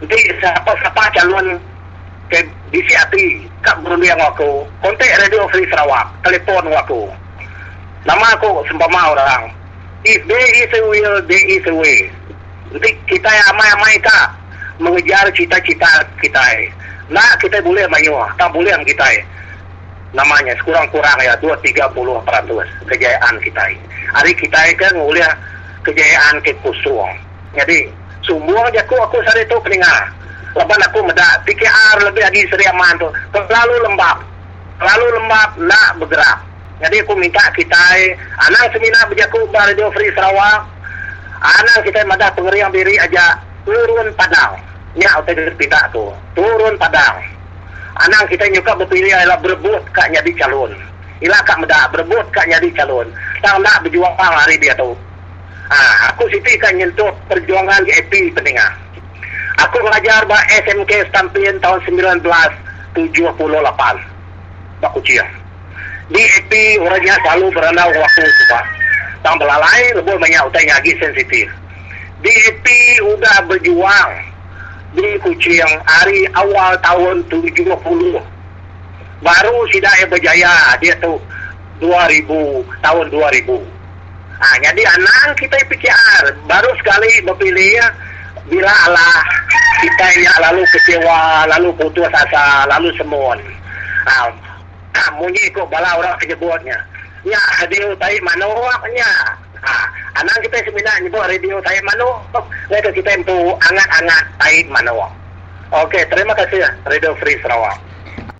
Jadi siapa-siapa calon ke DCAT kat Burundi yang aku kontak Radio Free Sarawak telefon aku nama aku sempama orang if there is a will there is a way nanti kita yang amai-amai kak mengejar cita-cita kita nah kita boleh mayu tak boleh kita namanya sekurang-kurang ya 2-30 peratus kejayaan kita hari kita kan mulia kejayaan ke kusung jadi semua je aku aku sari tu peningat. Lepas aku medak PKR lebih lagi Seri Aman tu. Terlalu lembab. Terlalu lembab nak bergerak. Jadi aku minta kita anang seminar berjaku Radio Free Sarawak. Anang kita medak pengeriang diri aja turun padang. Nya utai pinta tu. Turun padang. Anang kita nyuka berpilih adalah berebut kak jadi calon. Ila kak medak berebut kak jadi calon. Tak nak berjuang hari dia tu. Ha, aku siti kan nyentuh perjuangan di EP pendengar. Aku mengajar bah SMK Stampion tahun 1978. Baku cia. Di EP orangnya selalu berenang waktu pak. Tang belalai lebih banyak utai lagi sensitif. Di EP udah berjuang di Kucing hari awal tahun 70. Baru sudah berjaya dia tu 2000 tahun 2000. Ha, jadi anak kita PKR baru sekali berpilih ya, bila Allah kita ya lalu kecewa, lalu putus asa, lalu semun. Ha, munyi kok bala orang menyebutnya. Ya, radio tai manoknya. Ha, anak kita sebenarnya nyebut radio tai manok. Mereka kita empu angat-angat tai manok. Okey, terima kasih ya, Radio Free Sarawak.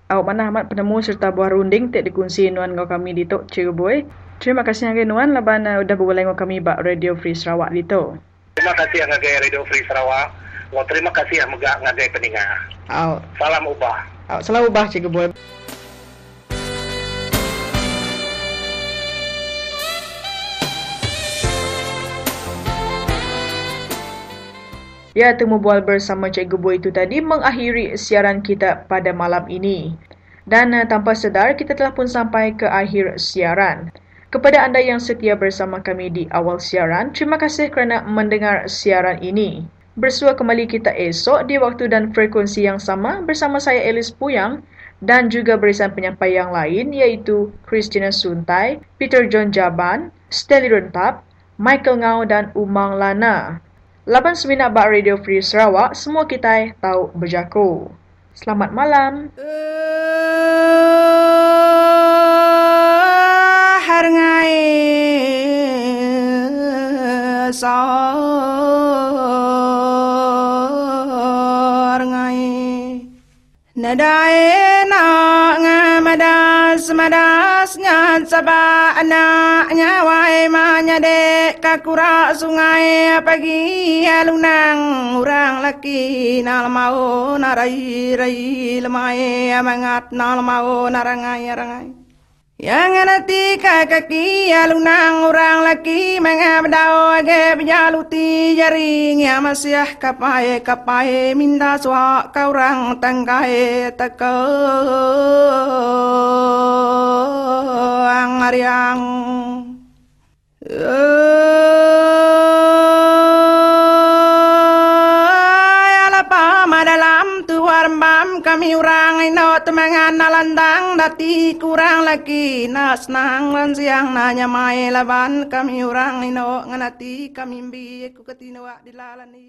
Awak mana amat penemu serta buah runding tak dikunci nuan kau kami di Tok Cireboi. Terima kasih yang Nuan laban uh, sudah berbual dengan kami bak Radio Free Sarawak itu. Terima kasih yang ngagai Radio Free Sarawak. Wah, terima kasih yang megak ngagai pendengar. Oh. Salam ubah. Oh, salam ubah Cikgu Ya, temu bual bersama Cikgu Boy itu tadi mengakhiri siaran kita pada malam ini. Dan uh, tanpa sedar, kita telah pun sampai ke akhir siaran. Kepada anda yang setia bersama kami di awal siaran, terima kasih kerana mendengar siaran ini. Bersua kembali kita esok di waktu dan frekuensi yang sama bersama saya Elis Puyang dan juga berisan penyampai yang lain iaitu Christina Suntai, Peter John Jaban, Stelly Rentap, Michael Ngau dan Umang Lana. Laban seminat bak Radio Free Sarawak, semua kita tahu berjaku. Selamat malam. Uh, sa. Nadai na ngamadas madas nyan saba anak nyawai manya dek kakura sungai. Pagi alunang urang laki nal mau narai rai lemai amangat nal mau narangai rangai Yang ngerti kaki lunang orang laki mengabdau age bijaluti jaring ya masih kapai kapai minta suak kau orang tangkai teke ang ariang. Uh. Kami urang ino temangan nalandang dati kurang lagi nas nang lan siang nanya mai laban. Kami urang ino nganati kami mbi ku ketino dilalani